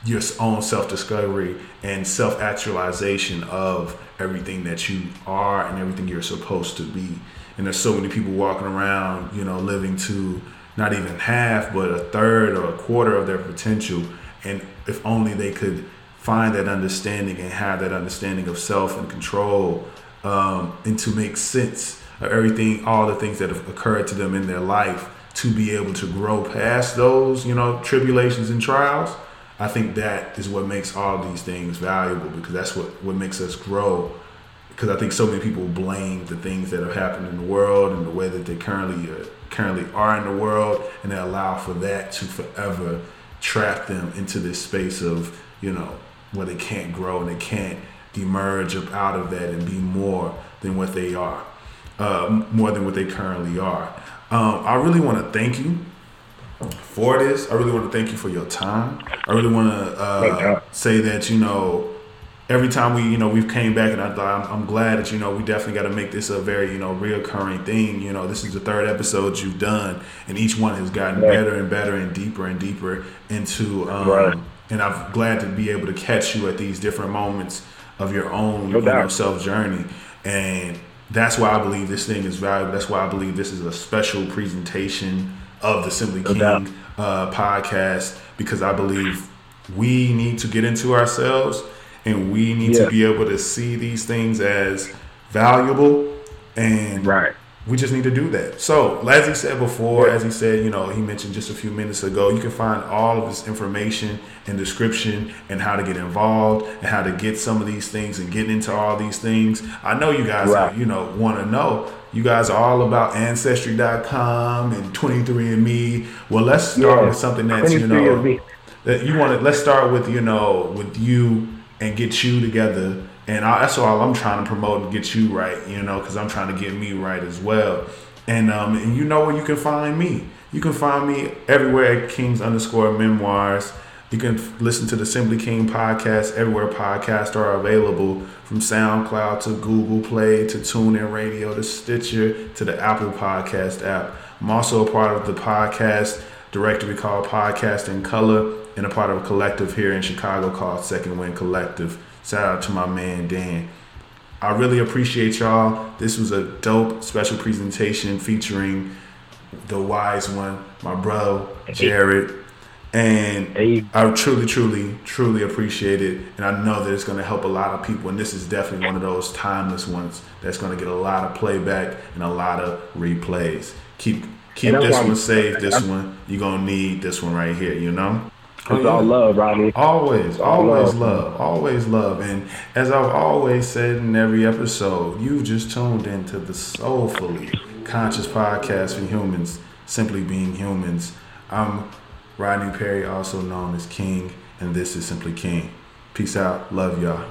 your own self discovery and self actualization of everything that you are and everything you're supposed to be. And there's so many people walking around, you know, living to not even half, but a third or a quarter of their potential. And if only they could find that understanding and have that understanding of self and control, um, and to make sense of everything, all the things that have occurred to them in their life, to be able to grow past those, you know, tribulations and trials I think that is what makes all these things valuable because that's what, what makes us grow. Because I think so many people blame the things that have happened in the world and the way that they currently uh, currently are in the world, and they allow for that to forever trap them into this space of you know where they can't grow and they can't emerge up out of that and be more than what they are, uh, more than what they currently are. Um, I really want to thank you for this. I really want to thank you for your time. I really want to uh, say that you know every time we you know we've came back and I thought I'm, I'm glad that you know we definitely got to make this a very you know reoccurring thing. You know this is the third episode you've done, and each one has gotten right. better and better and deeper and deeper into. Um, right. And I'm glad to be able to catch you at these different moments of your own no you know, self journey, and that's why I believe this thing is valuable. That's why I believe this is a special presentation of the Simply King uh, podcast because I believe we need to get into ourselves and we need yeah. to be able to see these things as valuable and right we just need to do that. So, as he said before, yeah. as he said, you know, he mentioned just a few minutes ago, you can find all of this information and description and how to get involved and how to get some of these things and get into all these things. I know you guys, right. you know, want to know. You guys are all about ancestry.com and 23andMe. Well, let's start yeah. with something that's, you know, that you want to, let's start with, you know, with you and get you together and I, that's all I'm trying to promote and get you right, you know, because I'm trying to get me right as well. And um, and you know where you can find me. You can find me everywhere at Kings underscore Memoirs. You can listen to the Simply King podcast everywhere podcasts are available, from SoundCloud to Google Play to TuneIn Radio to Stitcher to the Apple Podcast app. I'm also a part of the podcast directory called Podcast in Color and a part of a collective here in Chicago called Second Wind Collective. Shout out to my man Dan. I really appreciate y'all. This was a dope special presentation featuring the wise one, my bro Jaraad. And Hey. I truly, truly, truly appreciate it. And I know that it's going to help a lot of people. And this is definitely one of those timeless ones that's going to get a lot of playback and a lot of replays. Keep keep this one safe. This one you're gonna need. This one right here. You know. It's all oh, love, Rodney. Always, always love. love, always love. And as I've always said in every episode, you've just tuned into the soulfully conscious podcast for humans, simply being humans. I'm Rodney Perry, also known as King, and this is Simply King. Peace out. Love y'all.